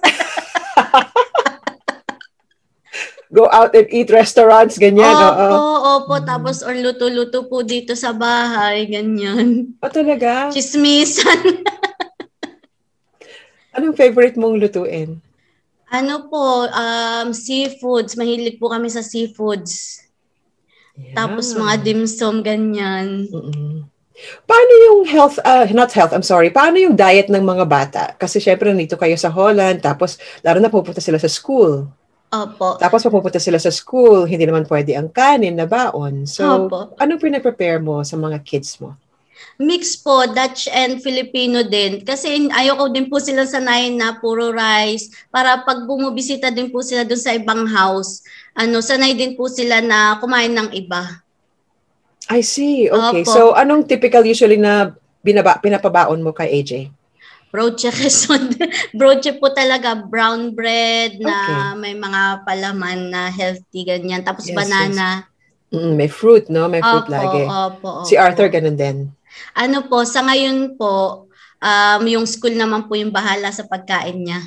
[SPEAKER 1] Go out and eat restaurants, ganyan, oo.
[SPEAKER 2] opo, opo.
[SPEAKER 1] Mm.
[SPEAKER 2] Tapos or luto-luto po dito sa bahay. Ganyan.
[SPEAKER 1] Oh, talaga?
[SPEAKER 2] Chismisan.
[SPEAKER 1] Anong favorite mong lutuin?
[SPEAKER 2] ano po, um, seafoods. Mahilig po kami sa seafoods. Tapos
[SPEAKER 1] Yeah.
[SPEAKER 2] mga dim sum, ganyan.
[SPEAKER 1] Mm-mm. Paano yung health, uh, not health, I'm sorry, paano yung diet ng mga bata? Kasi syempre nandito kayo sa Holland, tapos lalo na pupunta sila sa school.
[SPEAKER 2] Opo.
[SPEAKER 1] Tapos pupunta sila sa school, hindi naman pwede ang kanin na baon. So,
[SPEAKER 2] Opo.
[SPEAKER 1] anong pinaprepare mo sa mga kids mo?
[SPEAKER 2] Mix po, Dutch and Filipino din. Kasi ayoko din po sila sanayin na puro rice. Para pag bumubisita din po sila dun sa ibang house, ano, sanay din po sila na kumain ng iba.
[SPEAKER 1] I see. Okay.
[SPEAKER 2] Opo.
[SPEAKER 1] So, anong typical usually na binaba, pinapabaon mo kay AJ?
[SPEAKER 2] Broche Quezon. Broche po talaga, brown bread na may mga palaman na healthy, ganyan. Tapos
[SPEAKER 1] Yes,
[SPEAKER 2] banana.
[SPEAKER 1] Mm, may fruit, no? May fruit
[SPEAKER 2] Opo,
[SPEAKER 1] lagi.
[SPEAKER 2] opo, opo.
[SPEAKER 1] Si Arthur, ganun din.
[SPEAKER 2] Ano po, sa ngayon po, um, yung school naman po yung bahala sa pagkain niya.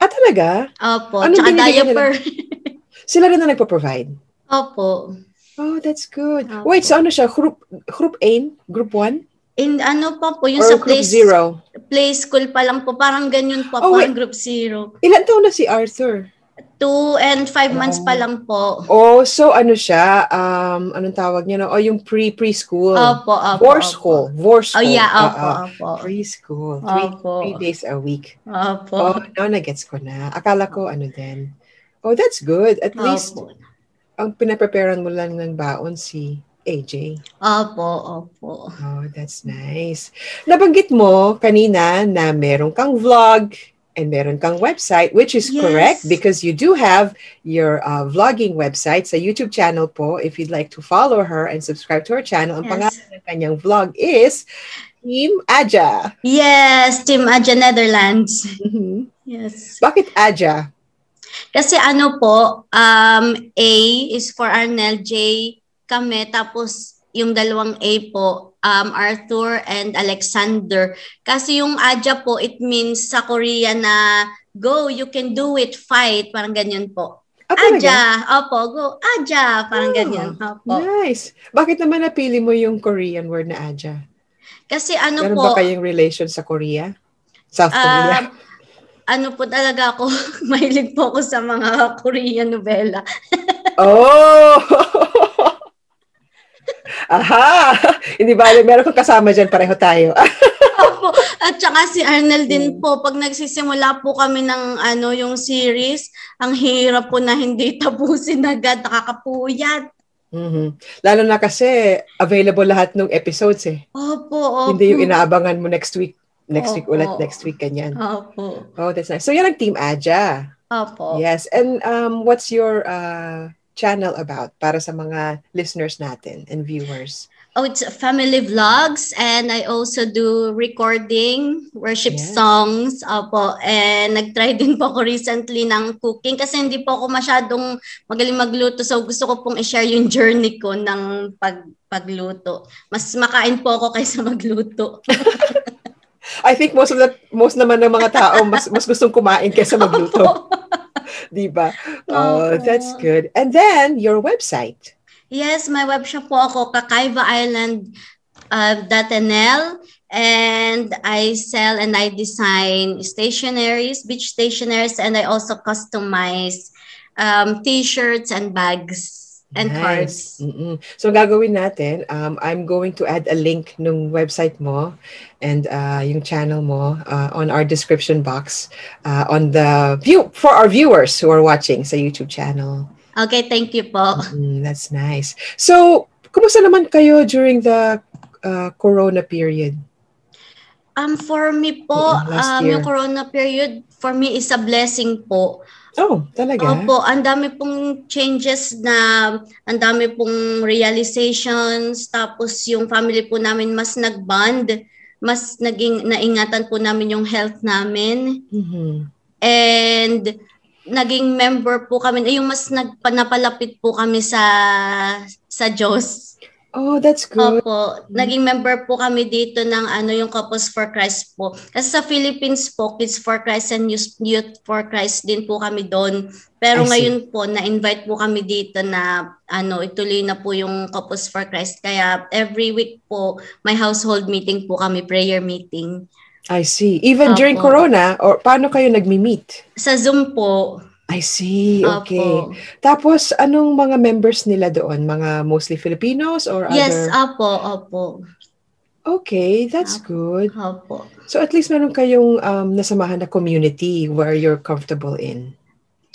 [SPEAKER 1] Ah, talaga?
[SPEAKER 2] Opo,
[SPEAKER 1] Anong
[SPEAKER 2] tsaka
[SPEAKER 1] binibigyan nila?
[SPEAKER 2] diaper.
[SPEAKER 1] Sila rin na nagpo-provide?
[SPEAKER 2] Opo.
[SPEAKER 1] Oh, that's good.
[SPEAKER 2] Opo.
[SPEAKER 1] Wait, so ano siya? Group, group A? Group 1?
[SPEAKER 2] In ano pa po, yung
[SPEAKER 1] Or
[SPEAKER 2] sa
[SPEAKER 1] group
[SPEAKER 2] play,
[SPEAKER 1] 0?
[SPEAKER 2] play school pa lang po, parang ganyan po,
[SPEAKER 1] Oh,
[SPEAKER 2] parang group zero.
[SPEAKER 1] Ilan taon na si Arthur?
[SPEAKER 2] Two and five months
[SPEAKER 1] Oh.
[SPEAKER 2] pa lang po.
[SPEAKER 1] Oh, so ano siya? Um, anong tawag niya? No? Oh, yung pre preschool.
[SPEAKER 2] Opo, opo.
[SPEAKER 1] Vor school. Vor
[SPEAKER 2] Oh
[SPEAKER 1] school.
[SPEAKER 2] yeah,
[SPEAKER 1] Ah,
[SPEAKER 2] opo,
[SPEAKER 1] ah.
[SPEAKER 2] opo.
[SPEAKER 1] Preschool. Three,
[SPEAKER 2] Opo.
[SPEAKER 1] three days a week.
[SPEAKER 2] Opo.
[SPEAKER 1] Oh, no, nagets ko na. Akala ko ano din. Oh, that's good. At least,
[SPEAKER 2] Opo.
[SPEAKER 1] ang pinapreparean mo lang ng baon si AJ.
[SPEAKER 2] Opo, opo.
[SPEAKER 1] Oh, that's nice. Nabanggit mo kanina na meron kang vlog and meron kang website, which is
[SPEAKER 2] Yes.
[SPEAKER 1] correct because you do have your uh, vlogging website sa YouTube channel po. If you'd like to follow her and subscribe to her channel, ang
[SPEAKER 2] Yes.
[SPEAKER 1] pangalan ng kanyang vlog is Team Aja.
[SPEAKER 2] Yes, Team Aja Netherlands.
[SPEAKER 1] Mhm.
[SPEAKER 2] Yes.
[SPEAKER 1] Bakit Aja?
[SPEAKER 2] Kasi ano po, um, A is for Arnel, J kami, tapos yung dalawang A po, um, Arthur and Alexander. Kasi yung Aja po, it means sa Korea na go, you can do it, fight, parang ganyan po.
[SPEAKER 1] Ah?
[SPEAKER 2] Aja, opo, go, Aja, parang
[SPEAKER 1] Ah,
[SPEAKER 2] ganyan. Opo.
[SPEAKER 1] Nice. Bakit naman napili mo yung Korean word na Aja?
[SPEAKER 2] Kasi ano
[SPEAKER 1] Meron
[SPEAKER 2] po,
[SPEAKER 1] ba kayong relation sa Korea? South Korea?
[SPEAKER 2] um, ano po talaga ako, mahilig po ako sa mga Korean novela.
[SPEAKER 1] Oh! Aha! Hindi ba, meron kang kasama dyan, pareho tayo.
[SPEAKER 2] Opo. At saka si Arnel din po, pag nagsisimula po kami ng ano yung series, ang hirap po na hindi tapusin agad, nakakapuyat.
[SPEAKER 1] Mhm. Lalo na kasi available lahat ng episodes eh.
[SPEAKER 2] Opo, opo.
[SPEAKER 1] Hindi yung inaabangan mo next week. Next week
[SPEAKER 2] Opo.
[SPEAKER 1] ulit, next week, ganyan.
[SPEAKER 2] Opo.
[SPEAKER 1] Oh, that's nice. So yan ang Team Aja.
[SPEAKER 2] Opo.
[SPEAKER 1] Yes. And um, what's your uh, channel about para sa mga listeners natin and viewers?
[SPEAKER 2] Oh, it's family vlogs and I also do recording, worship
[SPEAKER 1] Yes.
[SPEAKER 2] songs. Opo. And nag-try din po ako recently ng cooking kasi hindi po ako masyadong magaling magluto. So gusto ko pong i-share yung journey ko ng pag pagluto. Mas makain po ako kaysa magluto.
[SPEAKER 1] I think most of the most naman ng mga tao mas mas gustong kumain kaysa magluto, 'di ba? Oh,
[SPEAKER 2] Opo.
[SPEAKER 1] that's good. And then your website.
[SPEAKER 2] Yes, may web shop po ako, Kakaiba Island uh, .nl and I sell and I design stationaries, beach stationaries, and I also customize um, t-shirts and bags and
[SPEAKER 1] Nice.
[SPEAKER 2] cards.
[SPEAKER 1] Mm-mm. So gagawin natin, um, I'm going to add a link nung website mo and uh, yung channel mo uh, on our description box uh, on the view for our viewers who are watching sa YouTube channel.
[SPEAKER 2] Okay, thank you po.
[SPEAKER 1] Mm, that's nice. So, kumusta naman kayo during the uh, corona period?
[SPEAKER 2] Um, for me po, um,
[SPEAKER 1] year.
[SPEAKER 2] yung corona period, for me is a blessing po.
[SPEAKER 1] Oh, talaga?
[SPEAKER 2] Opo, ang dami pong changes na, ang dami pong realizations, tapos yung family po namin mas nag-bond, mas naging naingatan po namin yung health namin.
[SPEAKER 1] Mhm.
[SPEAKER 2] And naging member po kami, yung mas nagpanapalapit po kami sa sa Diyos.
[SPEAKER 1] Oh, that's good.
[SPEAKER 2] Opo, naging member po kami dito ng ano yung Couples for Christ po. Kasi sa Philippines po, Kids for Christ and Youth, for Christ din po kami doon. Pero ngayon po, na-invite po kami dito na ano, ituloy na po yung Couples for Christ. Kaya every week po, may household meeting po kami, prayer meeting.
[SPEAKER 1] I see. Even during
[SPEAKER 2] Opo.
[SPEAKER 1] corona, or paano kayo nagmi-meet?
[SPEAKER 2] Sa Zoom po.
[SPEAKER 1] I see. Okay.
[SPEAKER 2] Opo.
[SPEAKER 1] Tapos, anong mga members nila doon? Mga mostly Filipinos or
[SPEAKER 2] Yes,
[SPEAKER 1] other?
[SPEAKER 2] opo, opo.
[SPEAKER 1] Okay, that's
[SPEAKER 2] Opo.
[SPEAKER 1] good.
[SPEAKER 2] Opo.
[SPEAKER 1] So at least meron kayong um, nasamahan na community where you're comfortable in.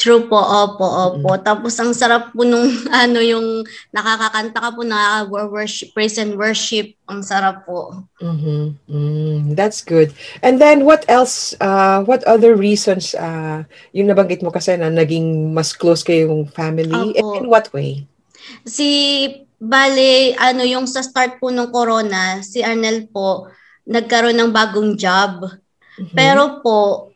[SPEAKER 2] True po, opo, opo. Tapos ang sarap po nung ano yung nakakakanta ka po na worship, praise and worship. Ang sarap po.
[SPEAKER 1] Mhm. Mm, that's good. And then what else? Uh, what other reasons? Uh, yung nabanggit mo kasi na naging mas close kayong family.
[SPEAKER 2] Opo.
[SPEAKER 1] In what way?
[SPEAKER 2] Si Bale, ano yung sa start po ng corona, si Arnel po nagkaroon ng bagong job.
[SPEAKER 1] Mhm.
[SPEAKER 2] Pero po,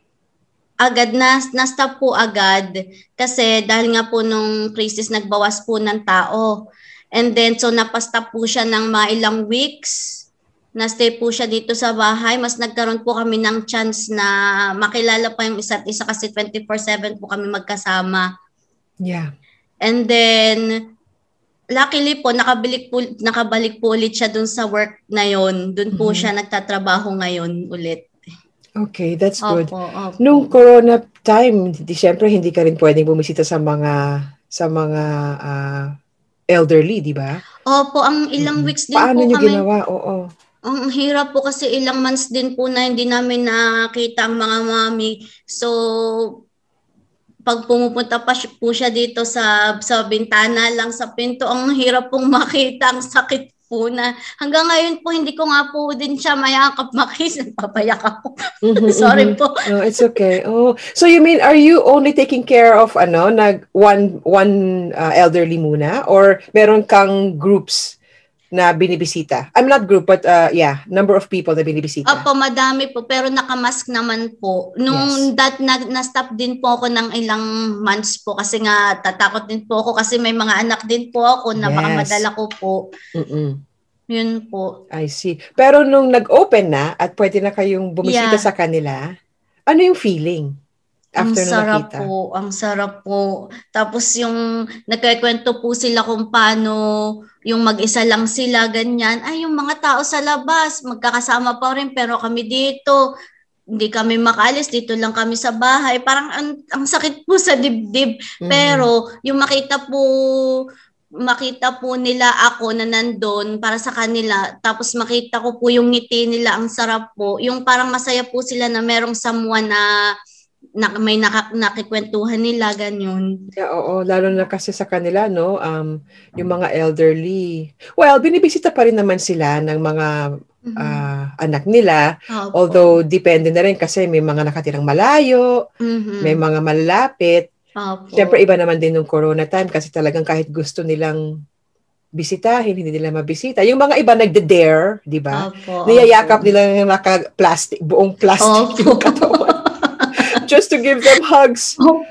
[SPEAKER 2] agad na, na-stop po agad kasi dahil nga po nung crisis nagbawas po ng tao. And then, so napastop po siya ng mga ilang weeks. Na-stay po siya dito sa bahay. Mas nagkaroon po kami ng chance na makilala pa yung isa't isa kasi 24-7 po kami magkasama.
[SPEAKER 1] Yeah.
[SPEAKER 2] And then, luckily po, nakabalik po, nakabalik po ulit siya dun sa work na yon. Dun po
[SPEAKER 1] Mhm.
[SPEAKER 2] siya nagtatrabaho ngayon ulit.
[SPEAKER 1] Okay, that's good.
[SPEAKER 2] Opo.
[SPEAKER 1] Nung corona time, di syempre hindi ka rin pwedeng bumisita sa mga sa mga ah, elderly, di ba?
[SPEAKER 2] Opo, ang ilang weeks din
[SPEAKER 1] Paano
[SPEAKER 2] po
[SPEAKER 1] niyo
[SPEAKER 2] kami.
[SPEAKER 1] ginawa? Oo.
[SPEAKER 2] Ang hirap po kasi ilang months din po na hindi namin nakita ang mga mami. So, pag pumupunta pa po siya dito sa sa bintana lang sa pinto, ang hirap pong makita, ang sakit po na hanggang ngayon po hindi ko nga po din siya mayakap makis, papayak ako.
[SPEAKER 1] Mhm,
[SPEAKER 2] Sorry
[SPEAKER 1] mhm.
[SPEAKER 2] po.
[SPEAKER 1] Oh, it's okay. Oh, so you mean are you only taking care of ano, nag one one uh, elderly muna or meron kang groups na binibisita? I'm not group but uh, yeah, number of people na binibisita.
[SPEAKER 2] Opo, madami po, pero nakamask naman po. Nung that, na, na-stop din po ako ng ilang months po kasi nga tatakot din po ako kasi may mga anak din po ako na baka
[SPEAKER 1] Yes.
[SPEAKER 2] madala ko po.
[SPEAKER 1] Mm-mm.
[SPEAKER 2] Yun po.
[SPEAKER 1] I see. Pero nung nag-open na at pwede na kayong bumisita
[SPEAKER 2] Yeah.
[SPEAKER 1] sa kanila, ano yung feeling after na
[SPEAKER 2] sarap
[SPEAKER 1] nakita?
[SPEAKER 2] po, ang sarap po. Tapos yung nagkikwento po sila kung paano yung mag-isa lang sila, ganyan. Ay, yung mga tao sa labas, magkakasama pa rin, pero kami dito, hindi kami makaalis, dito lang kami sa bahay. Parang ang, ang sakit po sa dibdib.
[SPEAKER 1] Mhm.
[SPEAKER 2] Pero yung makita po makita po nila ako na nandun para sa kanila tapos makita ko po yung ngiti nila ang sarap po yung parang masaya po sila na merong someone na, na may naka, nakikwentuhan nila ganyan
[SPEAKER 1] Yeah, oo, lalo na kasi sa kanila, no, um, yung mga elderly. Well, binibisita pa rin naman sila ng mga
[SPEAKER 2] Mhm.
[SPEAKER 1] ah, anak nila,
[SPEAKER 2] Opo.
[SPEAKER 1] although depende na rin kasi may mga nakatirang malayo,
[SPEAKER 2] Mhm.
[SPEAKER 1] may mga malalapit.
[SPEAKER 2] Opo.
[SPEAKER 1] Siyempre, iba naman din nung corona time kasi talagang kahit gusto nilang bisitahin, hindi nila mabisita. Yung mga iba nagde-dare, di ba? Niyayakap
[SPEAKER 2] opo.
[SPEAKER 1] nila ng naka-plastic, buong plastic
[SPEAKER 2] Opo.
[SPEAKER 1] yung katawan. Just to give them hugs.
[SPEAKER 2] Opo.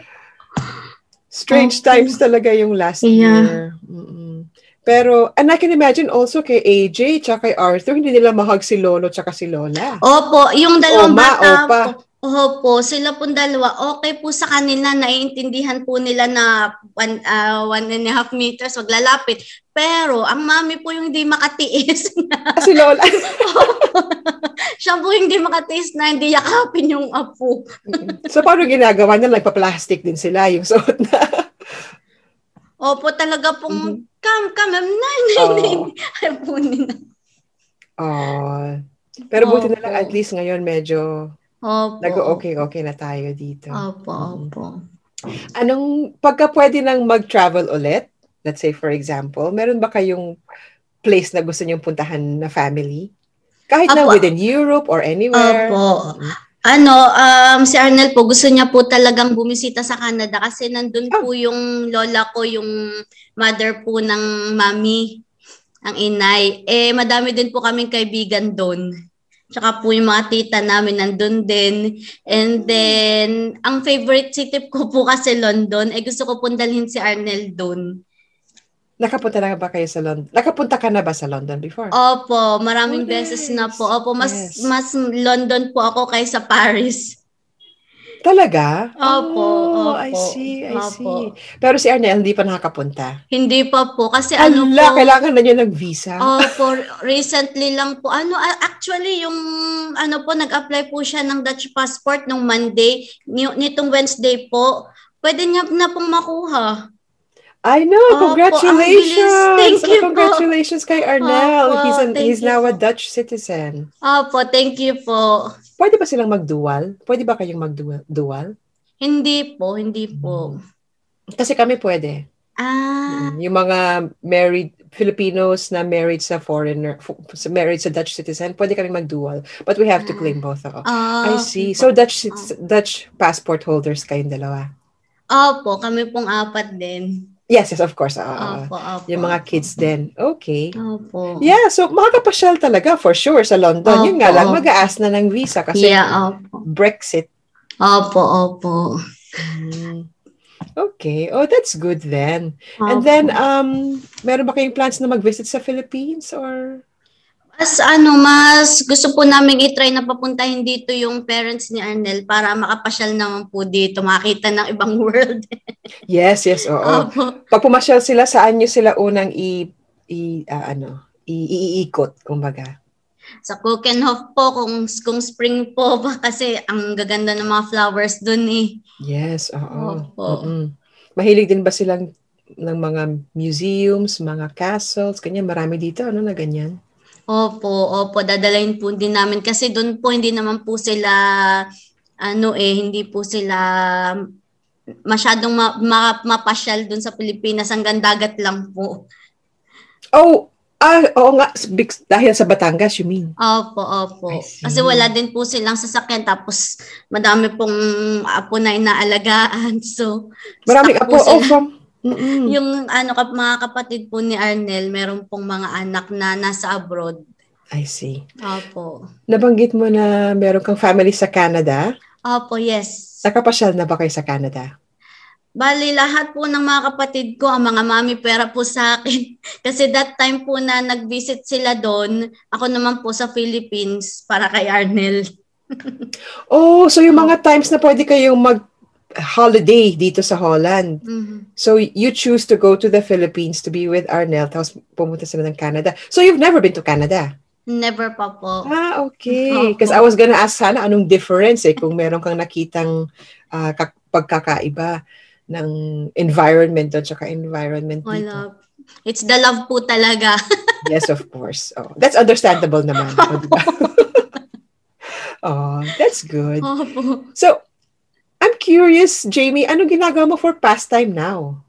[SPEAKER 1] Strange
[SPEAKER 2] Opo.
[SPEAKER 1] times talaga yung last
[SPEAKER 2] Yeah.
[SPEAKER 1] year. Mm-mm. Pero, and I can imagine also kay AJ tsaka kay Arthur, hindi nila mahug si Lolo tsaka si Lola.
[SPEAKER 2] Opo, yung dalawang
[SPEAKER 1] Oma,
[SPEAKER 2] bata
[SPEAKER 1] opa.
[SPEAKER 2] po. Opo, sila pong dalawa, okay po sa kanila, naiintindihan po nila na one, uh, one and a half meters, maglalapit. Pero, ang mami po yung hindi makatiis.
[SPEAKER 1] Ah, si Lola.
[SPEAKER 2] Siya po hindi makatiis na hindi yakapin yung apo.
[SPEAKER 1] so, paano ginagawa niya? Nagpa-plastic din sila yung suot na.
[SPEAKER 2] Opo, talaga pong, mm-hmm. come, come, nay, nay, nay. Ay po nila.
[SPEAKER 1] Oh. Pero buti na lang, at least ngayon medyo
[SPEAKER 2] Opo.
[SPEAKER 1] Nag-okay-okay na tayo dito.
[SPEAKER 2] Opo, opo.
[SPEAKER 1] Anong, pagka pwede nang mag-travel ulit, let's say for example, meron ba kayong place na gusto niyong puntahan na family? Kahit na within Europe or anywhere?
[SPEAKER 2] Opo. Ano, um, si Arnel po, gusto niya po talagang bumisita sa Canada kasi nandun oh. po yung lola ko, yung mother po ng mami, ang inay. Eh, madami din po kaming kaibigan doon. Tsaka po yung mga tita namin nandun din. And then, ang favorite city ko po kasi London. Eh gusto ko pong dalhin si Arnel doon.
[SPEAKER 1] Nakapunta na ba kayo sa London? Nakapunta ka na ba sa London before?
[SPEAKER 2] Opo, maraming oh, beses na po. Opo, mas yes. mas London po ako kaysa Paris.
[SPEAKER 1] Talaga?
[SPEAKER 2] Opo,
[SPEAKER 1] oh,
[SPEAKER 2] opo.
[SPEAKER 1] I see, I opo. see. Pero si Arnel, hindi pa nakakapunta?
[SPEAKER 2] Hindi pa po. Kasi
[SPEAKER 1] Ala,
[SPEAKER 2] ano
[SPEAKER 1] po. kailangan na niya ng visa.
[SPEAKER 2] Opo, recently lang po. Ano, actually, yung ano po, nag-apply po siya ng Dutch passport nung Monday. Nitong Wednesday po. Pwede niya na pong makuha.
[SPEAKER 1] I know. Congratulations. thank you congratulations po. kay Arnel. Opo, he's an, he's now po. a Dutch citizen.
[SPEAKER 2] Opo, thank you po.
[SPEAKER 1] Pwede ba silang mag-dual? Pwede ba kayong mag-dual?
[SPEAKER 2] Hindi po, hindi po.
[SPEAKER 1] Kasi kami pwede.
[SPEAKER 2] Ah.
[SPEAKER 1] Yung mga married Filipinos na married sa foreigner, married sa Dutch citizen, pwede kami mag-dual. But we have to claim both. Ako.
[SPEAKER 2] Uh,
[SPEAKER 1] I see. So Dutch oh. Dutch passport holders kayong dalawa?
[SPEAKER 2] Opo, kami pong apat din.
[SPEAKER 1] Yes, yes, of course. Uh,
[SPEAKER 2] opo, opo,
[SPEAKER 1] yung mga kids din. Okay.
[SPEAKER 2] Opo.
[SPEAKER 1] Yeah, so makakapasyal talaga for sure sa London. Opo, Yun nga lang, mag-aas na ng visa kasi
[SPEAKER 2] yeah, opo.
[SPEAKER 1] Brexit.
[SPEAKER 2] Opo, opo.
[SPEAKER 1] Hmm. Okay. Oh, that's good then. Opo. And then, um, meron ba kayong plans na mag-visit sa Philippines or?
[SPEAKER 2] Mas ano, mas gusto po namin i-try na papuntahin dito yung parents ni Arnel para makapasyal naman po dito, makita ng ibang world.
[SPEAKER 1] yes, yes, oo. Opo. Pag pumasyal sila, saan nyo sila unang i, i uh, ano, iikot, kumbaga?
[SPEAKER 2] Sa Kokenhof po, kung, kung spring po ba, kasi ang gaganda ng mga flowers dun eh.
[SPEAKER 1] Yes, oo. Opo. Mm-mm. Mahilig din ba silang ng mga museums, mga castles, ganyan, marami dito, ano na ganyan?
[SPEAKER 2] Opo, opo, dadalhin po din namin kasi doon po hindi naman po sila ano eh, hindi po sila masyadong ma- ma- mapasyal doon sa Pilipinas, hanggang dagat lang po.
[SPEAKER 1] Oh, ah, oo nga, dahil sa Batangas, you mean?
[SPEAKER 2] Opo, opo. Kasi wala din po silang sasakyan, tapos madami pong apo na inaalagaan. So,
[SPEAKER 1] Marami apo, oh, from,
[SPEAKER 2] Mm-mm. Yung ano mga kapatid po ni Arnel, meron pong mga anak na nasa abroad.
[SPEAKER 1] I see.
[SPEAKER 2] Opo.
[SPEAKER 1] Nabanggit mo na meron kang family sa Canada?
[SPEAKER 2] Opo, yes.
[SPEAKER 1] Nakapasyal na ba kayo sa Canada?
[SPEAKER 2] Bali, lahat po ng mga kapatid ko, ang mga mami pera po sa akin. Kasi that time po na nag-visit sila doon, ako naman po sa Philippines para kay Arnel.
[SPEAKER 1] oh, so yung mga times na pwede kayong mag holiday dito sa Holland.
[SPEAKER 2] Mm-hmm.
[SPEAKER 1] So you choose to go to the Philippines to be with Arnel tapos pumunta sila ng Canada. So you've never been to Canada?
[SPEAKER 2] Never pa po.
[SPEAKER 1] Ah, okay. Because I was gonna ask sana anong difference eh kung meron kang nakitang uh, pagkakaiba ng environment doon tsaka environment dito.
[SPEAKER 2] Wala. It's the love po talaga.
[SPEAKER 1] yes, of course. Oh, that's understandable naman. oh, that's good.
[SPEAKER 2] Opo.
[SPEAKER 1] So, curious, Jamie, ano ginagawa mo for pastime now?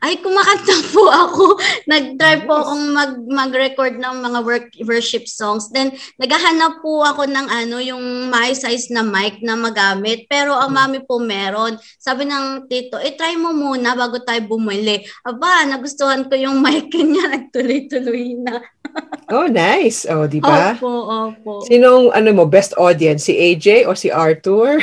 [SPEAKER 2] Ay, kumakanta po ako. Nag-try po akong mag, mag-record ng mga work, worship songs. Then, naghahanap po ako ng ano, yung my size na mic na magamit. Pero ang mami po meron. Sabi ng tito, eh, try mo muna bago tayo bumili. Aba, nagustuhan ko yung mic niya. Nagtuloy-tuloy na.
[SPEAKER 1] oh, nice. Oh, di ba?
[SPEAKER 2] Opo, opo.
[SPEAKER 1] Sinong, ano mo, best audience? Si AJ o si Arthur?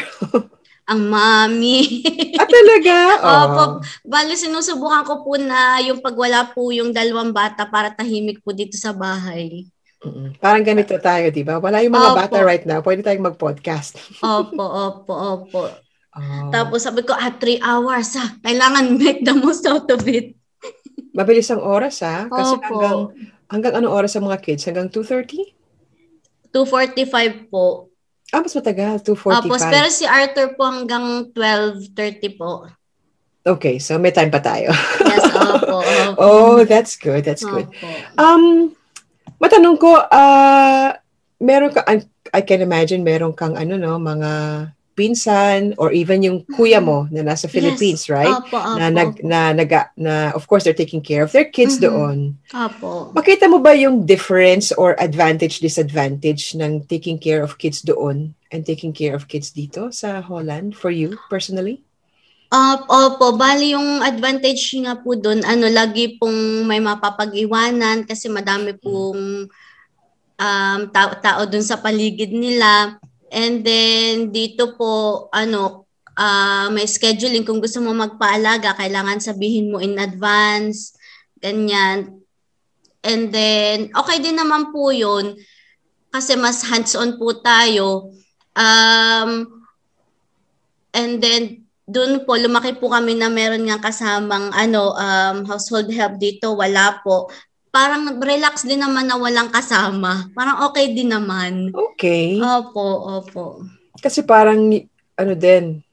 [SPEAKER 2] Ang mami.
[SPEAKER 1] ah, talaga?
[SPEAKER 2] Oh. Opo. Bali, sinusubukan ko po na yung pagwala po yung dalawang bata para tahimik po dito sa bahay.
[SPEAKER 1] Mm-mm. Parang ganito tayo, di ba? Wala yung mga
[SPEAKER 2] Opo.
[SPEAKER 1] bata right now. Pwede tayong mag-podcast.
[SPEAKER 2] Opo, opo, opo.
[SPEAKER 1] Oh.
[SPEAKER 2] Tapos sabi ko, ah, three hours ah. Kailangan make the most out of it.
[SPEAKER 1] Mabilis ang oras, ha? Kasi
[SPEAKER 2] Opo.
[SPEAKER 1] hanggang, hanggang anong oras ang mga kids? Hanggang 2.30?
[SPEAKER 2] 2.45 po.
[SPEAKER 1] Ah, mas matagal. 2.45.
[SPEAKER 2] Tapos, pero si Arthur po hanggang 12.30 po.
[SPEAKER 1] Okay, so may time pa tayo.
[SPEAKER 2] Yes, opo, opo.
[SPEAKER 1] oh, that's good. That's good.
[SPEAKER 2] Opo.
[SPEAKER 1] Um, matanong ko, ah, meron ka, I, I can imagine meron kang ano no, mga pinsan or even yung kuya mo na nasa Philippines, right?
[SPEAKER 2] Opo, opo.
[SPEAKER 1] Na nag na naga na of course they're taking care of their kids
[SPEAKER 2] Mhm.
[SPEAKER 1] doon.
[SPEAKER 2] Opo.
[SPEAKER 1] Makita mo ba yung difference or advantage disadvantage ng taking care of kids doon and taking care of kids dito sa Holland for you personally?
[SPEAKER 2] Op, opo, bali yung advantage nga po doon, ano, lagi pong may mapapag-iwanan kasi madami pong um, tao, tao doon sa paligid nila. And then dito po, ano, ah, may scheduling. Kung gusto mo magpaalaga, kailangan sabihin mo in advance. Ganyan. And then, okay din naman po yun kasi mas hands-on po tayo. Um, and then, doon po, lumaki po kami na meron nga kasamang ano, um, household help dito, wala po. Parang relax din naman na walang kasama. Parang okay din naman.
[SPEAKER 1] Okay.
[SPEAKER 2] Opo, opo.
[SPEAKER 1] Kasi parang, ano din,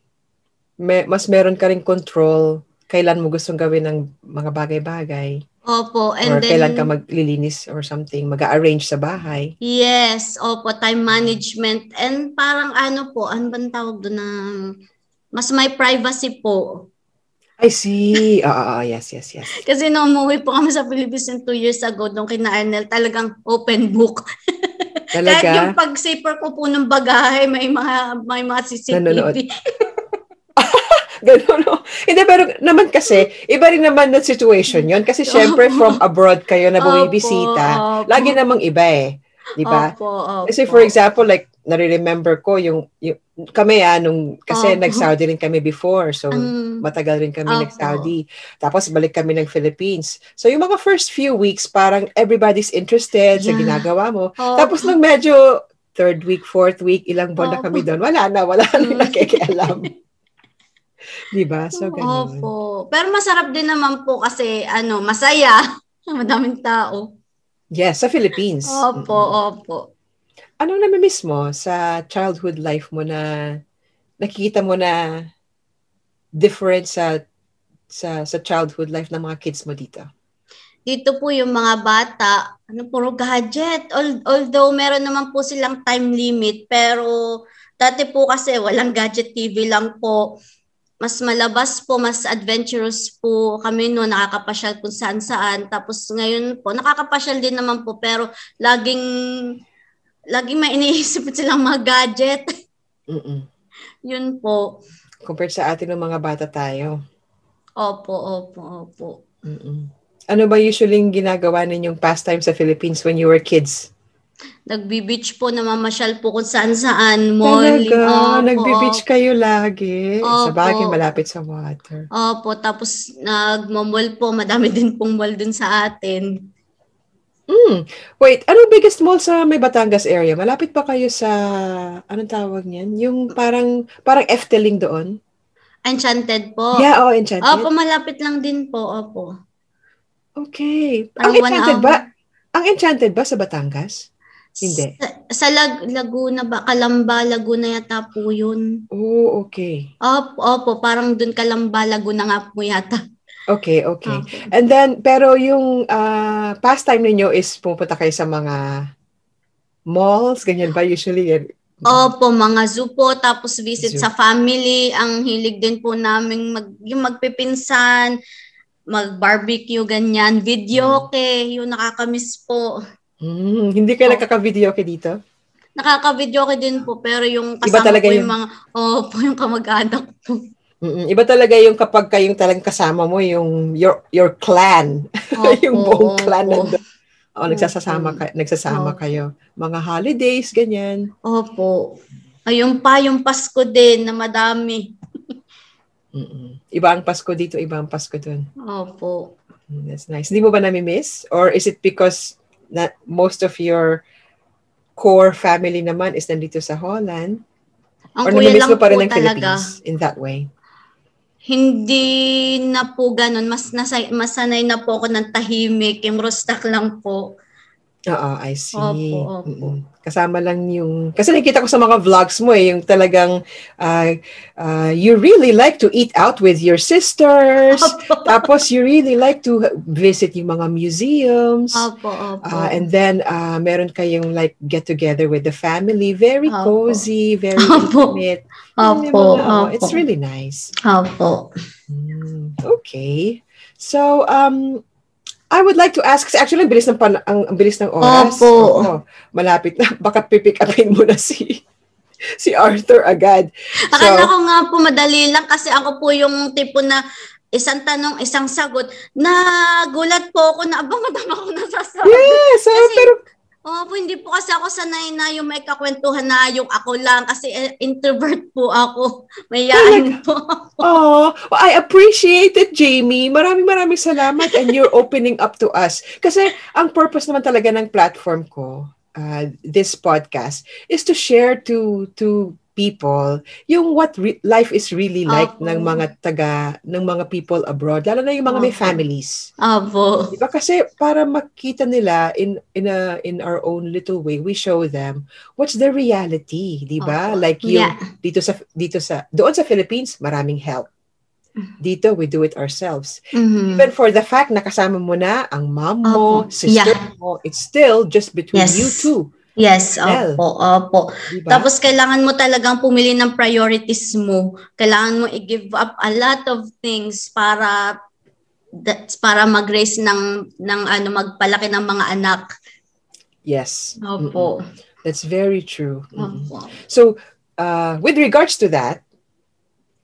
[SPEAKER 1] may, mas meron ka rin control kailan mo gustong gawin ng mga bagay-bagay.
[SPEAKER 2] Opo, and
[SPEAKER 1] or
[SPEAKER 2] then...
[SPEAKER 1] kailan ka maglilinis or something, mag-arrange sa bahay.
[SPEAKER 2] Yes, opo, time management. And parang ano po, ano bang tawag doon na mas may privacy po.
[SPEAKER 1] I see. Oo, oo, yes, yes, yes.
[SPEAKER 2] Kasi nung umuwi po kami sa Philippines yung two years ago, nung kina Arnel, talagang open book. Kahit
[SPEAKER 1] Talaga?
[SPEAKER 2] yung pag-zipper ko po ng bagahe, may mga, may mga
[SPEAKER 1] Nanonood.
[SPEAKER 2] CCTV.
[SPEAKER 1] Ganun, no? Hindi, pero naman kasi, iba rin naman na situation yon Kasi syempre, from abroad kayo na bumibisita,
[SPEAKER 2] opo.
[SPEAKER 1] lagi namang iba eh. Di ba? Kasi for example, like, nare-remember ko yung, yung kami ah, nung, kasi
[SPEAKER 2] Opo.
[SPEAKER 1] nag-Saudi rin kami before. So,
[SPEAKER 2] Ang-
[SPEAKER 1] matagal rin kami
[SPEAKER 2] Opo.
[SPEAKER 1] nag-Saudi. Tapos balik kami ng Philippines. So yung mga first few weeks, parang everybody's interested sa
[SPEAKER 2] Yeah.
[SPEAKER 1] ginagawa mo.
[SPEAKER 2] Opo.
[SPEAKER 1] Tapos nung medyo third week, fourth week, ilang buwan na kami doon, wala na, wala na
[SPEAKER 2] Mm.
[SPEAKER 1] nakikialam. diba? So, ganun.
[SPEAKER 2] Opo. Pero masarap din naman po kasi ano, masaya. Madaming tao.
[SPEAKER 1] Yes, sa Philippines.
[SPEAKER 2] Opo,
[SPEAKER 1] Mm-mm.
[SPEAKER 2] opo.
[SPEAKER 1] Anong namimiss mo sa childhood life mo na nakikita mo na different sa sa sa childhood life ng mga kids mo dito?
[SPEAKER 2] Dito po yung mga bata, ano puro gadget. Al- although meron naman po silang time limit, pero dati po kasi walang gadget TV lang po. Mas malabas po, mas adventurous po kami no, nakakapasyal kung saan saan. Tapos ngayon po, nakakapasyal din naman po, pero laging laging may iniisip silang mga gadget.
[SPEAKER 1] Mm-mm.
[SPEAKER 2] Yun po.
[SPEAKER 1] Compared sa atin ng mga bata tayo.
[SPEAKER 2] Opo, opo, opo.
[SPEAKER 1] Mm-mm. Ano ba usually ginagawa ninyong pastime sa Philippines when you were kids?
[SPEAKER 2] Nagbi-beach po, namamasyal po kung saan-saan. Mall.
[SPEAKER 1] Talaga?
[SPEAKER 2] Opo,
[SPEAKER 1] Nagbe-beach kayo lagi? Sa
[SPEAKER 2] Opo.
[SPEAKER 1] bagay, malapit sa water.
[SPEAKER 2] Opo, tapos nagmamall po. Madami din pong mall dun sa atin.
[SPEAKER 1] Mm. Wait, ano biggest mall sa may Batangas area? Malapit pa kayo sa, anong tawag niyan? Yung parang, parang Efteling doon?
[SPEAKER 2] Enchanted po.
[SPEAKER 1] Yeah, oh, Enchanted.
[SPEAKER 2] Opo, malapit lang din po. Opo.
[SPEAKER 1] Okay.
[SPEAKER 2] Parang
[SPEAKER 1] Ang Enchanted ba? Ang Enchanted ba sa Batangas? Hindi.
[SPEAKER 2] Sa, sa Lag- Laguna ba? Kalamba, Laguna yata po yun.
[SPEAKER 1] Oh, okay.
[SPEAKER 2] Opo, opo parang dun Kalamba, Laguna nga po yata.
[SPEAKER 1] Okay, okay.
[SPEAKER 2] Opo.
[SPEAKER 1] And then, pero yung ah, pastime ninyo is pupunta kayo sa mga malls, ganyan ba usually?
[SPEAKER 2] Opo, mga zoo po, tapos visit
[SPEAKER 1] Zoo.
[SPEAKER 2] sa family. Ang hilig din po namin mag, yung magpipinsan, mag-barbecue, ganyan. Video, okay. Yung nakakamiss po.
[SPEAKER 1] Mm, hindi kayo
[SPEAKER 2] Oh.
[SPEAKER 1] nagkaka-video kayo dito?
[SPEAKER 2] Nakaka-video okay din po, pero yung
[SPEAKER 1] Iba
[SPEAKER 2] kasama
[SPEAKER 1] talaga
[SPEAKER 2] po yung
[SPEAKER 1] yung-
[SPEAKER 2] mga, opo, yung kamag-anak po.
[SPEAKER 1] Mm-mm. Iba talaga yung kapag kayong talagang kasama mo, yung your your clan. yung buong clan
[SPEAKER 2] opo.
[SPEAKER 1] nandun. O, nagsasama,
[SPEAKER 2] Opo.
[SPEAKER 1] ka, nagsasama
[SPEAKER 2] Opo.
[SPEAKER 1] kayo. Mga holidays, ganyan.
[SPEAKER 2] Opo. Ayun pa, yung Pasko din na madami.
[SPEAKER 1] Mm-mm. Iba ang Pasko dito, iba ang Pasko dun.
[SPEAKER 2] Opo.
[SPEAKER 1] Mm, That's nice. Hindi mo ba nami-miss? Or is it because na most of your core family naman is nandito sa Holland?
[SPEAKER 2] Ang
[SPEAKER 1] Or
[SPEAKER 2] kuya lang
[SPEAKER 1] pa rin
[SPEAKER 2] po
[SPEAKER 1] ang
[SPEAKER 2] talaga.
[SPEAKER 1] Philippines in that way?
[SPEAKER 2] Hindi na po ganun. Mas nasay, masanay na po ako ng tahimik. Yung rustak lang po.
[SPEAKER 1] Oo, I see.
[SPEAKER 2] Opo, opo.
[SPEAKER 1] Mm-mm. Kasama lang yung... Kasi nakita ko sa mga vlogs mo eh, yung talagang uh, uh, you really like to eat out with your sisters.
[SPEAKER 2] Opo.
[SPEAKER 1] Tapos you really like to visit yung mga museums.
[SPEAKER 2] Opo, opo.
[SPEAKER 1] Uh, and then uh, meron kayong like get together with the family. Very
[SPEAKER 2] Opo.
[SPEAKER 1] cozy, very
[SPEAKER 2] Opo.
[SPEAKER 1] intimate.
[SPEAKER 2] Opo,
[SPEAKER 1] mga- oh, It's
[SPEAKER 2] opo.
[SPEAKER 1] really nice.
[SPEAKER 2] Opo.
[SPEAKER 1] Mm, okay. So, um, I would like to ask, kasi actually, ang bilis ng, pan, ang, ang bilis ng oras.
[SPEAKER 2] Opo.
[SPEAKER 1] Oo, malapit na. Baka pipick upin mo na si, si Arthur agad.
[SPEAKER 2] Akala ko nga po madali lang kasi ako po yung tipo na isang tanong, isang sagot. Nagulat po ako na abang madama ako nasasagot.
[SPEAKER 1] Yes, so,
[SPEAKER 2] Kasi-
[SPEAKER 1] pero,
[SPEAKER 2] Oo po, hindi po kasi ako sanay na yung may kakwentuhan na yung ako lang kasi eh, introvert po ako. Mayayain po.
[SPEAKER 1] oh, I appreciate it, Jamie. Maraming maraming salamat and you're opening up to us. Kasi ang purpose naman talaga ng platform ko, uh, this podcast, is to share to to people yung what re- life is really like
[SPEAKER 2] Opo.
[SPEAKER 1] ng mga taga ng mga people abroad lalo na yung mga may
[SPEAKER 2] Opo.
[SPEAKER 1] families
[SPEAKER 2] Opo.
[SPEAKER 1] Diba? Kasi para makita nila in in a in our own little way, we show them what's the reality, 'di ba? Like yung
[SPEAKER 2] Yeah.
[SPEAKER 1] dito sa dito sa doon sa Philippines, maraming help. Dito we do it ourselves.
[SPEAKER 2] Mhm.
[SPEAKER 1] Even for the fact na kasama mo na ang mom mo,
[SPEAKER 2] Opo.
[SPEAKER 1] sister
[SPEAKER 2] Yeah.
[SPEAKER 1] mo, it's still just between
[SPEAKER 2] Yes.
[SPEAKER 1] you two,
[SPEAKER 2] Yes,
[SPEAKER 1] Well.
[SPEAKER 2] opo, opo.
[SPEAKER 1] 'di ba?
[SPEAKER 2] Tapos kailangan mo talagang pumili ng priorities mo. Kailangan mo i-give up a lot of things para that's para mag-raise ng ng ano magpalaki ng mga anak.
[SPEAKER 1] yes.
[SPEAKER 2] Opo.
[SPEAKER 1] Mm-mm. That's very true. Mm-mm.
[SPEAKER 2] Opo.
[SPEAKER 1] So, uh, with regards to that,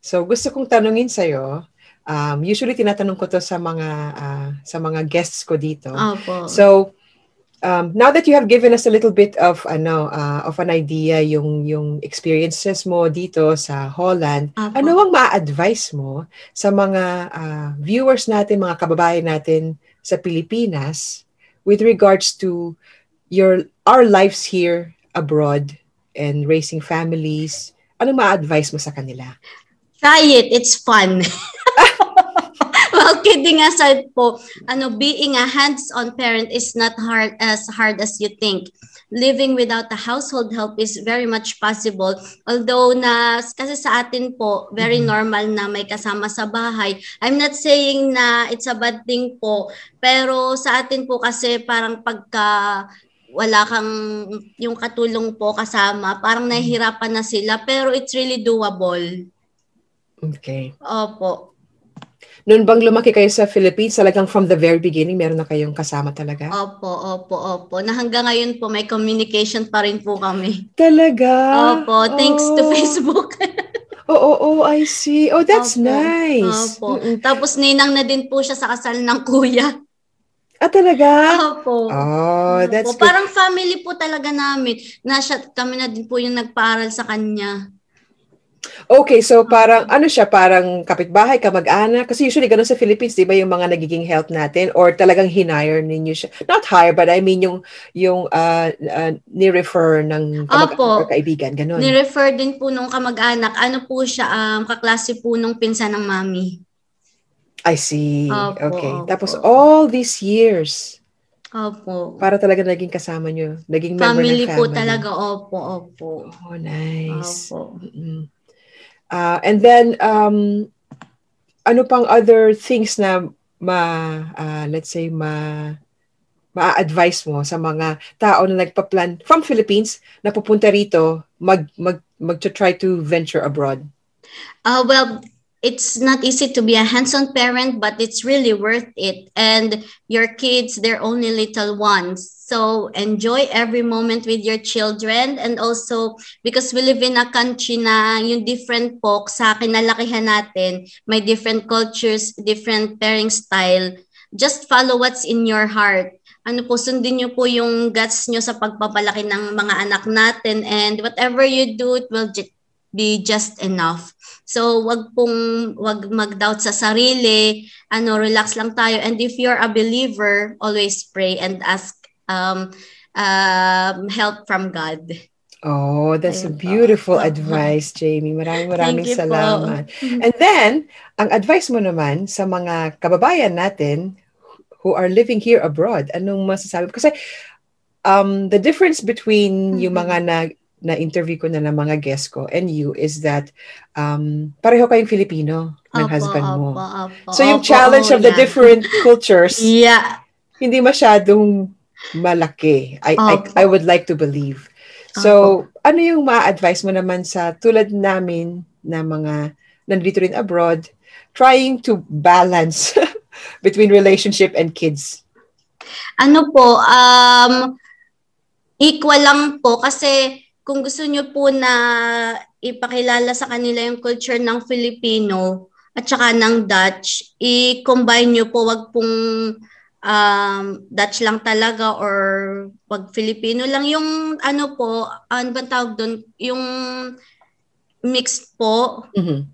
[SPEAKER 1] so gusto kong tanungin sa'yo, um, usually tinatanong ko to sa mga uh, sa mga guests ko dito.
[SPEAKER 2] Opo.
[SPEAKER 1] So, um, now that you have given us a little bit of ano uh, of an idea yung yung experiences mo dito sa Holland,
[SPEAKER 2] Opo.
[SPEAKER 1] ano ang ma-advise mo sa mga uh, viewers natin, mga kababayan natin sa Pilipinas with regards to your our lives here abroad and raising families? Ano ma-advise mo sa kanila?
[SPEAKER 2] Try it. It's fun. well, kidding aside po, ano, being a hands-on parent is not hard as hard as you think. Living without a household help is very much possible. Although na kasi sa atin po, very
[SPEAKER 1] Mhm.
[SPEAKER 2] normal na may kasama sa bahay. I'm not saying na it's a bad thing po, pero sa atin po kasi parang pagka wala kang yung katulong po kasama, parang nahihirapan na sila, pero it's really doable.
[SPEAKER 1] Okay.
[SPEAKER 2] Opo.
[SPEAKER 1] Noon bang lumaki kayo sa Philippines, talagang from the very beginning, meron na kayong kasama talaga?
[SPEAKER 2] Opo, opo, opo. Na hanggang ngayon po may communication pa rin po kami.
[SPEAKER 1] Talaga?
[SPEAKER 2] Opo, thanks to
[SPEAKER 1] Oh.
[SPEAKER 2] Facebook.
[SPEAKER 1] Oo, oh, oh, I see. Oh, that's
[SPEAKER 2] Opo.
[SPEAKER 1] nice.
[SPEAKER 2] Opo.
[SPEAKER 1] Mm-mm.
[SPEAKER 2] Tapos ninang na din po siya sa kasal ng kuya.
[SPEAKER 1] Ah, talaga?
[SPEAKER 2] Opo.
[SPEAKER 1] Oh, that's
[SPEAKER 2] Opo.
[SPEAKER 1] good.
[SPEAKER 2] Parang family po talaga namin. Na siya, kami na din po yung nagpaaral sa kanya.
[SPEAKER 1] Okay, so parang ano siya, parang kapitbahay, kamag-anak. Kasi usually ganun sa Philippines, di ba yung mga nagiging help natin or talagang hinire ninyo siya. Not hire, but I mean yung, yung uh, uh, ni-refer ng kamag-anak
[SPEAKER 2] Opo.
[SPEAKER 1] or kaibigan, ganun.
[SPEAKER 2] Ni-refer din po nung kamag-anak. Ano po siya, um, kaklase po nung pinsan ng mami.
[SPEAKER 1] I see.
[SPEAKER 2] Opo,
[SPEAKER 1] okay.
[SPEAKER 2] opo.
[SPEAKER 1] Tapos all these years,
[SPEAKER 2] Opo.
[SPEAKER 1] para talaga naging kasama nyo, naging member
[SPEAKER 2] Family,
[SPEAKER 1] ng family.
[SPEAKER 2] po talaga. Opo, opo.
[SPEAKER 1] Oh, nice.
[SPEAKER 2] Opo.
[SPEAKER 1] Mm-mm. Uh, and then, um, ano pang other things na ma, uh, let's say, ma, ma-advise mo sa mga tao na nagpa-plan from Philippines na pupunta rito, mag, mag, mag-try to venture abroad?
[SPEAKER 2] Uh, well, it's not easy to be a hands-on parent, but it's really worth it. And your kids, they're only little ones. So enjoy every moment with your children. And also, because we live in a country na yung different po sa kinalakihan natin, may different cultures, different parenting style. Just follow what's in your heart. Ano po, sundin nyo po yung guts nyo sa pagpapalaki ng mga anak natin. And whatever you do, it will be just enough. So, wag pong wag mag-doubt sa sarili, ano, relax lang tayo. And if you're a believer, always pray and ask um, um, help from God.
[SPEAKER 1] Oh, that's a
[SPEAKER 2] Ayun po.
[SPEAKER 1] beautiful
[SPEAKER 2] Opo.
[SPEAKER 1] advice, Jamie. Maraming maraming
[SPEAKER 2] you po.
[SPEAKER 1] salamat. And then, ang advice mo naman sa mga kababayan natin who are living here abroad, anong masasabi? Kasi um, the difference between yung
[SPEAKER 2] Mhm.
[SPEAKER 1] mga na, na-interview ko na ng mga guests ko and you is that um, pareho kayong Filipino ng
[SPEAKER 2] Opo,
[SPEAKER 1] husband mo.
[SPEAKER 2] opo, opo,
[SPEAKER 1] So yung
[SPEAKER 2] opo,
[SPEAKER 1] challenge
[SPEAKER 2] oh,
[SPEAKER 1] of the
[SPEAKER 2] yeah.
[SPEAKER 1] different cultures,
[SPEAKER 2] Yeah.
[SPEAKER 1] hindi masyadong malaki. I, I,
[SPEAKER 2] Opo.
[SPEAKER 1] I would like to believe. So, ano yung ma-advise mo naman sa tulad namin na mga nandito rin abroad, trying to balance between relationship and kids?
[SPEAKER 2] Ano po, um, equal lang po kasi kung gusto nyo po na ipakilala sa kanila yung culture ng Filipino at saka ng Dutch, i-combine nyo po, wag pong um, Dutch lang talaga or wag Filipino lang. Yung ano po, ano ba tawag doon? Yung mixed po,
[SPEAKER 1] Mhm.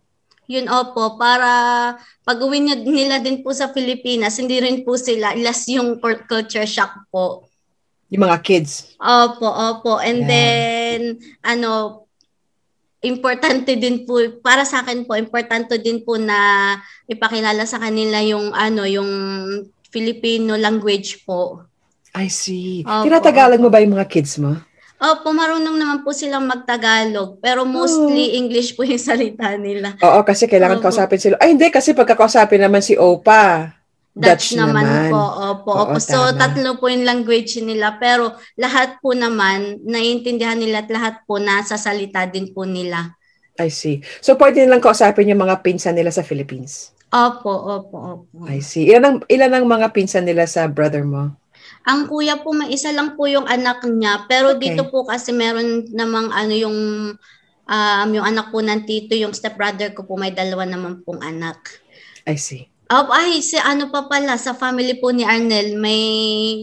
[SPEAKER 2] yun opo, para pag uwi nyo- nila din po sa Pilipinas, hindi rin po sila, less yung cul- culture shock po.
[SPEAKER 1] Yung mga kids.
[SPEAKER 2] Opo, opo. And
[SPEAKER 1] Yeah.
[SPEAKER 2] then, ano, importante din po, para sa akin po, importante din po na ipakilala sa kanila yung, ano, yung Filipino language po.
[SPEAKER 1] I see.
[SPEAKER 2] Opo,
[SPEAKER 1] Tinatagalan mo ba yung mga kids mo?
[SPEAKER 2] Opo, marunong naman po silang magtagalog, pero mostly English po yung salita nila.
[SPEAKER 1] Oo, kasi kailangan
[SPEAKER 2] Opo.
[SPEAKER 1] kausapin sila. Ay, hindi, kasi pagkakausapin naman si Opa, Dutch, naman.
[SPEAKER 2] po. Opo,
[SPEAKER 1] Oo,
[SPEAKER 2] opo. So,
[SPEAKER 1] tama.
[SPEAKER 2] tatlo po yung language nila. Pero lahat po naman, naiintindihan nila at lahat po nasa salita din po nila.
[SPEAKER 1] I see. So, pwede nilang kausapin yung mga pinsan nila sa Philippines.
[SPEAKER 2] Opo, opo, opo.
[SPEAKER 1] I see. Ilan ang, ilan ang mga pinsan nila sa brother mo?
[SPEAKER 2] Ang kuya po, may isa lang po yung anak niya. Pero
[SPEAKER 1] Okay.
[SPEAKER 2] dito po kasi meron namang ano yung, um, yung anak po ng tito, yung stepbrother ko po, may dalawa naman pong anak.
[SPEAKER 1] I see.
[SPEAKER 2] Oh, ay, si ano pa pala, sa family po ni Arnel, may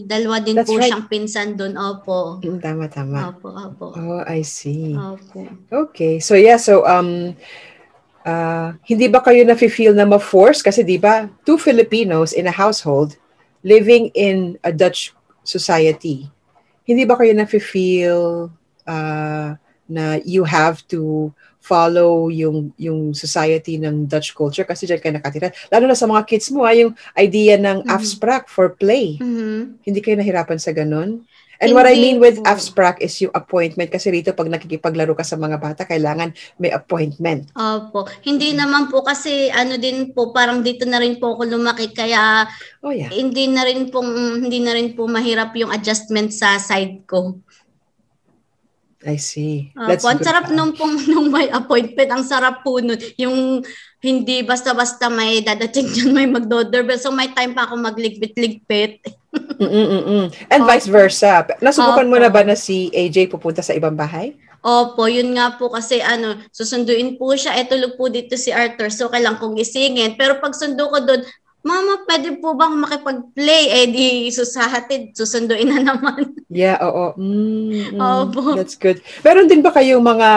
[SPEAKER 2] dalawa din
[SPEAKER 1] That's
[SPEAKER 2] po
[SPEAKER 1] right.
[SPEAKER 2] siyang pinsan doon. Opo.
[SPEAKER 1] Mm, Tama, tama.
[SPEAKER 2] Opo, opo.
[SPEAKER 1] Oh, I see.
[SPEAKER 2] Opo.
[SPEAKER 1] Okay. So, yeah. So, um, uh, hindi ba kayo na-feel na ma-force? Kasi di ba, two Filipinos in a household living in a Dutch society, hindi ba kayo na-feel uh, na you have to follow yung yung society ng Dutch culture kasi diyan kayo nakatira. Lalo na sa mga kids mo, ah, yung idea ng
[SPEAKER 2] Mhm.
[SPEAKER 1] abstract for play.
[SPEAKER 2] Mhm.
[SPEAKER 1] Hindi kayo nahirapan sa ganun? And what I mean with
[SPEAKER 2] po.
[SPEAKER 1] abstract is yung appointment kasi rito pag nakikipaglaro ka sa mga bata, kailangan may appointment.
[SPEAKER 2] Opo. Hindi naman po kasi ano din po, parang dito na rin po ako lumaki kaya
[SPEAKER 1] Oh yeah.
[SPEAKER 2] hindi na rin po hindi na rin po mahirap yung adjustment sa side ko.
[SPEAKER 1] I see.
[SPEAKER 2] Opo, ang
[SPEAKER 1] good.
[SPEAKER 2] sarap nung pong nung may appointment, ang sarap po nun. Yung hindi basta-basta may dadating dyan, may magdo-doorbell. So may time pa ako magligpit-ligpit.
[SPEAKER 1] Mm-mm-mm. And
[SPEAKER 2] Opo.
[SPEAKER 1] vice versa. Nasubukan mo
[SPEAKER 2] Opo.
[SPEAKER 1] na ba na si AJ pupunta sa ibang bahay?
[SPEAKER 2] Opo, yun nga po kasi ano, susunduin po siya. Eh, tulog po dito si Arthur. So, kailangan kong gisingin. Pero pag sundo ko doon, Mama, pwede po bang makipag-play? Eh, di susahatid. Susunduin na naman.
[SPEAKER 1] Yeah, oo. Mm, mm,
[SPEAKER 2] Opo.
[SPEAKER 1] That's good. Meron din ba kayong mga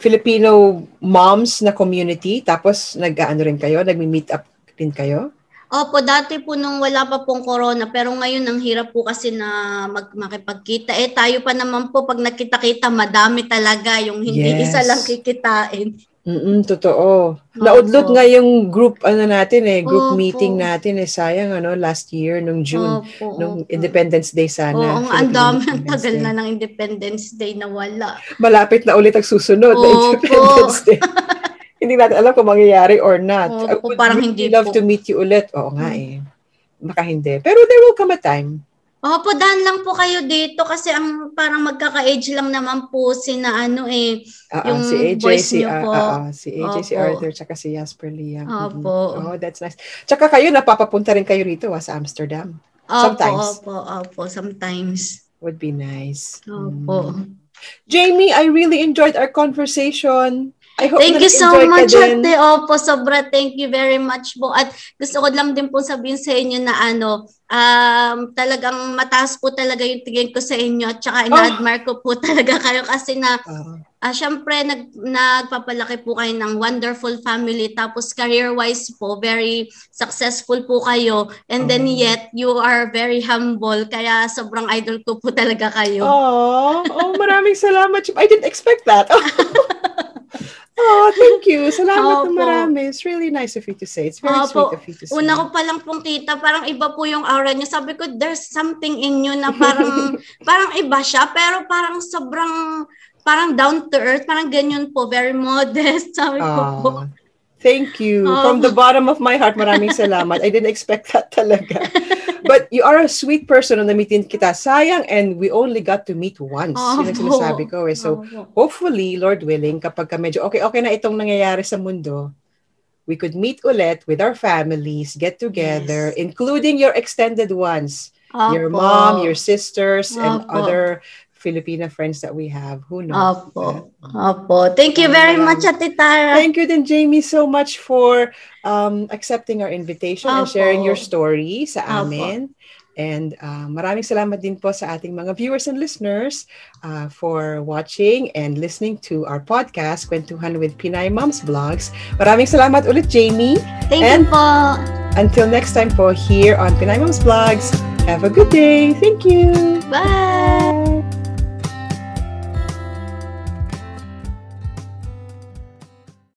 [SPEAKER 1] Filipino moms na community? Tapos nag-ano rin kayo? Nagmi-meet up rin kayo?
[SPEAKER 2] Opo, dati po nung wala pa pong corona, pero ngayon ang hirap po kasi na mag makipagkita. Eh tayo pa naman po pag nakita-kita, madami talaga yung hindi
[SPEAKER 1] Yes.
[SPEAKER 2] isa lang kikitain.
[SPEAKER 1] Mm totoo. Naudlot
[SPEAKER 2] Opo.
[SPEAKER 1] nga yung group ano natin eh, group
[SPEAKER 2] Opo.
[SPEAKER 1] meeting natin eh. Sayang ano, last year nung June,
[SPEAKER 2] Opo,
[SPEAKER 1] nung
[SPEAKER 2] opo.
[SPEAKER 1] Independence Day sana.
[SPEAKER 2] Oo, nga, ang dami, ang tagal
[SPEAKER 1] Day.
[SPEAKER 2] na ng Independence Day na wala.
[SPEAKER 1] Malapit na ulit ang susunod na
[SPEAKER 2] Opo.
[SPEAKER 1] Independence Day. hindi natin alam kung mangyayari or not. I would
[SPEAKER 2] parang
[SPEAKER 1] really
[SPEAKER 2] hindi
[SPEAKER 1] love
[SPEAKER 2] po.
[SPEAKER 1] to meet you ulit. Oo nga
[SPEAKER 2] Hmm.
[SPEAKER 1] eh. Baka hindi. Pero there will come a time.
[SPEAKER 2] Opo, dahan lang po kayo dito kasi ang parang magkaka-age lang naman po sina ano eh.
[SPEAKER 1] Ah,
[SPEAKER 2] Yung
[SPEAKER 1] si AJ,
[SPEAKER 2] voice
[SPEAKER 1] si,
[SPEAKER 2] niyo
[SPEAKER 1] ah,
[SPEAKER 2] po.
[SPEAKER 1] ah, si AJ, si
[SPEAKER 2] Opo.
[SPEAKER 1] Arthur, tsaka si Jasper Liam. Mhm.
[SPEAKER 2] Opo.
[SPEAKER 1] Oh, that's nice. Tsaka kayo, napapapunta rin kayo rito ah, sa Amsterdam.
[SPEAKER 2] Opo,
[SPEAKER 1] Sometimes.
[SPEAKER 2] opo, opo, sometimes.
[SPEAKER 1] Would be nice.
[SPEAKER 2] Opo.
[SPEAKER 1] Mm. Jamie, I really enjoyed our conversation. I hope
[SPEAKER 2] Thank you so much, ate. Opo, sobra thank you very much po. At gusto ko lang din po sabihin sa inyo na ano, um, talagang mataas po talaga yung tingin ko sa inyo at saka ina-admire ko po talaga kayo kasi na
[SPEAKER 1] Ah,
[SPEAKER 2] Ah, syempre nag nagpapalaki po kayo ng wonderful family tapos career-wise po very successful po kayo and then
[SPEAKER 1] Oh.
[SPEAKER 2] yet you are very humble kaya sobrang idol ko po talaga kayo.
[SPEAKER 1] Oh, oh, maraming salamat. I didn't expect that. oh, thank you. Salamat na
[SPEAKER 2] Opo.
[SPEAKER 1] marami. It's really nice of you to say. It's very
[SPEAKER 2] Opo.
[SPEAKER 1] sweet of you to say.
[SPEAKER 2] Una ko pa lang pong kita, parang iba po yung aura niya. Sabi ko, there's something in you na parang, parang iba siya, pero parang sobrang, parang down to earth, parang ganyan po, very modest. Sabi ko po.
[SPEAKER 1] Thank you.
[SPEAKER 2] Oh.
[SPEAKER 1] From the bottom of my heart, maraming salamat. I didn't expect that talaga. But you are a sweet person nung namitin kita. Sayang, and we only got to meet once. Yun ang sinasabi ko eh. So,
[SPEAKER 2] Opo.
[SPEAKER 1] hopefully, Lord willing, kapag ka medyo okay-okay na itong nangyayari sa mundo, we could meet ulit with our families, get together,
[SPEAKER 2] Yes.
[SPEAKER 1] including your extended ones, your
[SPEAKER 2] Opo.
[SPEAKER 1] mom, your sisters, and
[SPEAKER 2] Opo.
[SPEAKER 1] other Filipina friends that we have. Who knows?
[SPEAKER 2] Opo. Opo. Thank you very much, Ate Tara.
[SPEAKER 1] Thank you then, Jamie, so much for um, accepting our invitation and
[SPEAKER 2] Opo.
[SPEAKER 1] sharing your story sa
[SPEAKER 2] Opo.
[SPEAKER 1] amin. And uh, maraming salamat din po sa ating mga viewers and listeners uh, for watching and listening to our podcast, Kwentuhan with Pinay Moms Vlogs. Maraming salamat ulit, Jamie.
[SPEAKER 2] Thank
[SPEAKER 1] And-
[SPEAKER 2] you po.
[SPEAKER 1] Until next time po here on Pinay Moms Vlogs, have a good day. Thank you.